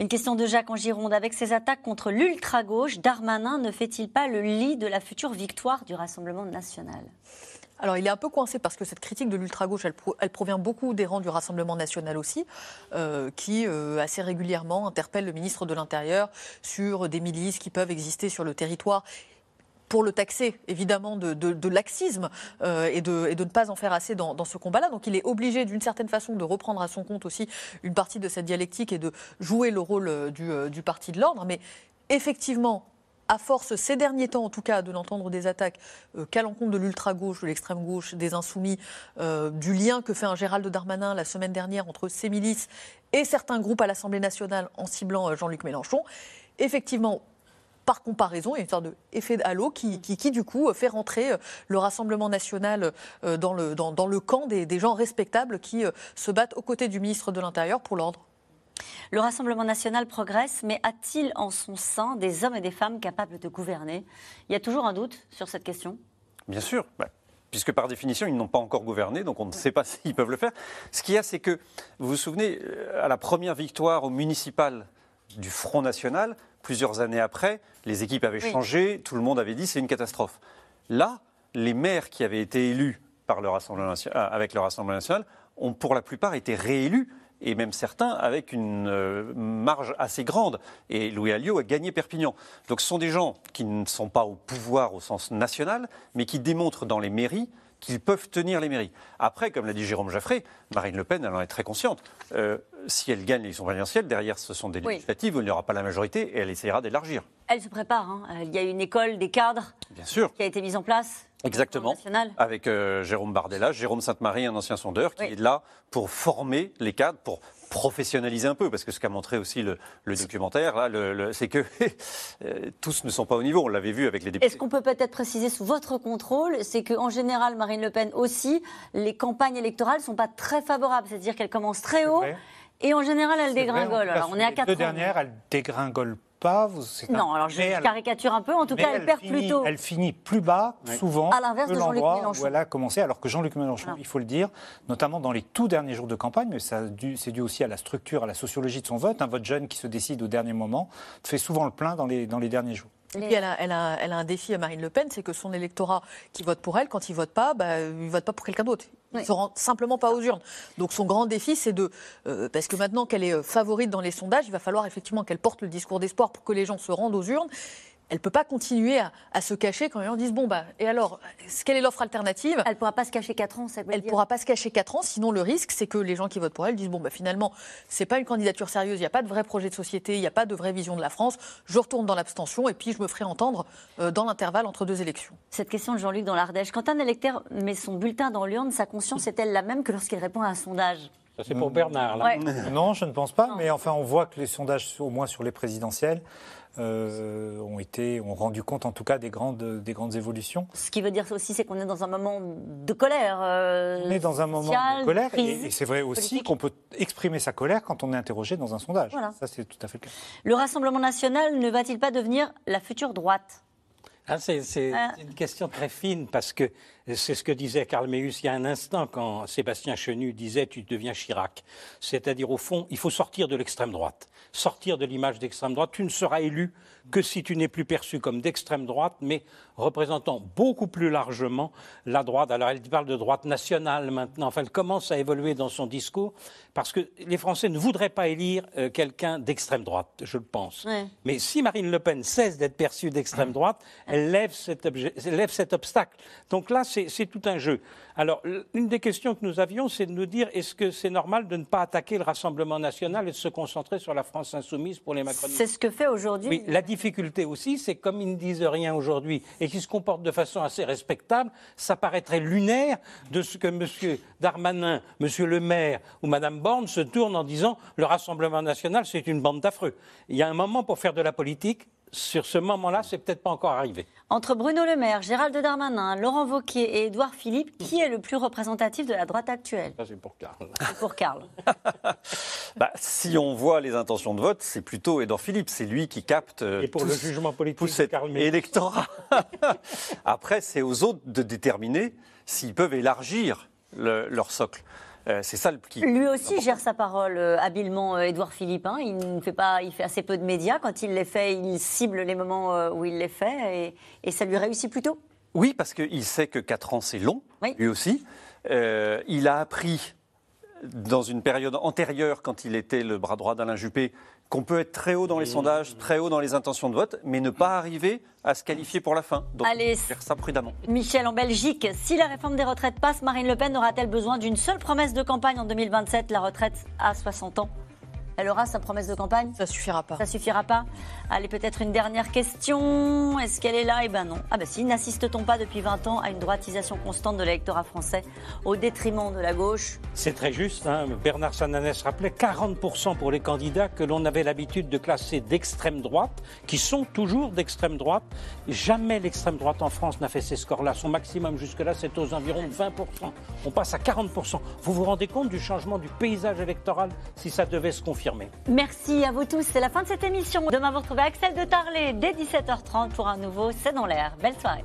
Une question de Jacques en Gironde. Avec ses attaques contre l'ultra-gauche, Darmanin ne fait-il pas le lit de la future victoire du Rassemblement national? Alors, il est un peu coincé parce que cette critique de l'ultra-gauche, elle, provient beaucoup des rangs du Rassemblement national aussi, euh, qui euh, assez régulièrement interpelle le ministre de l'Intérieur sur des milices qui peuvent exister sur le territoire pour le taxer évidemment de, laxisme euh, et, de, ne pas en faire assez dans, ce combat-là. Donc il est obligé d'une certaine façon de reprendre à son compte aussi une partie de cette dialectique et de jouer le rôle du, parti de l'ordre. Mais effectivement, à force, ces derniers temps en tout cas, de n'entendre des attaques qu'à l'encontre de l'ultra-gauche, de l'extrême-gauche, des insoumis, du lien que fait un Gérald Darmanin la semaine dernière entre ces milices et certains groupes à l'Assemblée nationale en ciblant Jean-Luc Mélenchon, effectivement, par comparaison, il y a une sorte d'effet halo qui, qui, du coup, fait rentrer euh, le Rassemblement national euh, dans le, camp des, gens respectables qui euh, se battent aux côtés du ministre de l'Intérieur pour l'ordre. Le Rassemblement national progresse, mais a-t-il en son sein des hommes et des femmes capables de gouverner? Il y a toujours un doute sur cette question? Bien sûr. Bah, puisque par définition, ils n'ont pas encore gouverné, donc on ne sait pas s'ils peuvent le faire. Ce qu'il y a, c'est que, vous vous souvenez, à la première victoire au municipal du Front National, plusieurs années après, les équipes avaient changé, tout le monde avait dit c'est une catastrophe. Là, les maires qui avaient été élus par le Rassemblement national, euh, avec le Rassemblement national ont pour la plupart été réélus et même certains avec une euh, marge assez grande. Et Louis Alliot a gagné Perpignan. Donc ce sont des gens qui ne sont pas au pouvoir au sens national, mais qui démontrent dans les mairies qu'ils peuvent tenir les mairies. Après, comme l'a dit Jérôme Jaffré, Marine Le Pen, elle en est très consciente. Euh, si elle gagne l'élection présidentielle, derrière, ce sont des législatives où il n'y aura pas la majorité et elle essaiera d'élargir. Elle se prépare. Hein. Il y a une école des cadres Bien sûr. qui a été mise en place. Exactement. Avec euh, Jérôme Bardella, Jérôme Sainte-Marie, un ancien sondeur, qui est là pour former les cadres, pour professionnaliser un peu, parce que ce qu'a montré aussi le, documentaire, là, c'est que euh, tous ne sont pas au niveau. On l'avait vu avec les députés. Est-ce qu'on peut peut-être préciser sous votre contrôle, c'est qu'en général, Marine Le Pen aussi, les campagnes électorales ne sont pas très favorables, c'est-à-dire qu'elles commencent très haut. Et en général, elles dégringolent. Alors, on est à 4 deux dernières, elles dégringolent pas. non, alors je caricature un peu. En tout cas, elle, perd plus tôt. Elle finit plus bas, souvent, à l'inverse de Jean-Luc Mélenchon. Où elle a commencé, alors que Jean-Luc Mélenchon, il faut le dire, notamment dans les tout derniers jours de campagne, mais c'est dû, aussi à la structure, à la sociologie de son vote, un vote jeune qui se décide au dernier moment, fait souvent le plein dans les, dans les derniers jours. Et puis elle a, elle, a, elle a, un défi à Marine Le Pen, c'est que son électorat qui vote pour elle, quand il vote pas, bah, il vote pas pour quelqu'un d'autre. Il ne se rend simplement pas aux urnes. Donc son grand défi, c'est de... Euh, parce que maintenant qu'elle est euh, favorite dans les sondages, il va falloir effectivement qu'elle porte le discours d'espoir pour que les gens se rendent aux urnes. Elle ne peut pas continuer à, se cacher quand les gens disent bon bah et alors quelle est l'offre alternative? Elle ne pourra pas se cacher 4 ans, ça Elle ne pourra pas se cacher 4 ans, sinon le risque c'est que les gens qui votent pour elle disent bon bah finalement c'est pas une candidature sérieuse, il n'y a pas de vrai projet de société, il n'y a pas de vraie vision de la France, je retourne dans l'abstention et puis je me ferai entendre euh, dans l'intervalle entre deux élections. Cette question de Jean-Luc dans l'Ardèche, quand un électeur met son bulletin dans l'urne, sa conscience est-elle la même que lorsqu'il répond à un sondage? C'est pour Bernard. Non, je ne pense pas. Mais enfin, on voit que les sondages, au moins sur les présidentielles, euh, ont été, ont rendu compte en tout cas des grandes, des grandes évolutions. Ce qui veut dire aussi, c'est qu'on est dans un moment de colère. Euh, on est dans un moment de colère, et, c'est vrai aussi qu'on peut exprimer sa colère quand on est interrogé dans un sondage. Ça, c'est tout à fait le cas. Le Rassemblement national ne va-t-il pas devenir la future droite? Ah, c'est ah. une question très fine parce que c'est ce que disait Karl Meus il y a un instant quand Sébastien Chenu disait tu deviens Chirac. C'est-à-dire au fond, il faut sortir de l'extrême droite, sortir de l'image d'extrême droite. Tu ne seras élu que si tu n'es plus perçu comme d'extrême droite, mais représentant beaucoup plus largement la droite. Alors elle parle de droite nationale maintenant. Enfin, elle commence à évoluer dans son discours parce que les Français ne voudraient pas élire euh, quelqu'un d'extrême droite, je le pense. Mais si Marine Le Pen cesse d'être perçue d'extrême droite, elle lève cet, elle lève cet obstacle. Donc là, c'est tout un jeu. Alors, une des questions que nous avions, c'est de nous dire est-ce que c'est normal de ne pas attaquer le Rassemblement national et de se concentrer sur la France insoumise pour les macronistes? C'est ce que fait aujourd'hui. Oui, la difficulté aussi, c'est comme ils ne disent rien aujourd'hui et qu'ils se comportent de façon assez respectable, ça paraîtrait lunaire de ce que M. Darmanin, M. Le Maire ou Mme Borne se tournent en disant le Rassemblement national, c'est une bande d'affreux. Il y a un moment pour faire de la politique, sur ce moment-là, c'est peut-être pas encore arrivé. Entre Bruno Le Maire, Gérald Darmanin, Laurent Wauquiez et Édouard Philippe, qui est le plus représentatif de la droite actuelle? Ça, c'est pour Karl. C'est pour Karl. bah, si on voit les intentions de vote, c'est plutôt Édouard Philippe. C'est lui qui capte. Euh, et pour le jugement politique Karl électorat. Après, c'est aux autres de déterminer s'ils peuvent élargir leur socle. Euh, c'est ça le qui. Lui aussi gère sa parole euh, habilement, euh, Édouard Philippe. Hein. Il ne fait pas, il fait assez peu de médias. Quand il les fait, il cible les moments où il les fait, et, ça lui réussit plutôt. Oui, parce qu'il sait que 4 ans c'est long, lui aussi. il a appris dans une période antérieure, quand il était le bras droit d'Alain Juppé, qu'on peut être très haut dans les sondages, très haut dans les intentions de vote, mais ne pas arriver à se qualifier pour la fin. Donc, Allez, faire ça prudemment. Michel, en Belgique, si la réforme des retraites passe, Marine Le Pen aura-t-elle besoin d'une seule promesse de campagne en 2027, la retraite à 60 ans? Elle aura sa promesse de campagne Ça suffira pas. Ça suffira pas. Allez, peut-être une dernière question. Est-ce qu'elle est là? Eh ben non. Ah ben si, n'assiste-t-on pas depuis 20 ans à une droitisation constante de l'électorat français au détriment de la gauche? C'est très juste. Hein. Bernard Sananès rappelait 40% pour les candidats que l'on avait l'habitude de classer d'extrême droite, qui sont toujours d'extrême droite. Jamais l'extrême droite en France n'a fait ces scores-là. Son maximum jusque-là, c'est aux environs de 20%. On passe à 40%. Vous vous rendez compte du changement du paysage électoral si ça devait se confirmer Merci à vous tous. C'est la fin de cette émission. Demain, vous retrouvez Axel de Tarlet dès 17h30 pour un nouveau C'est dans l'air. Belle soirée.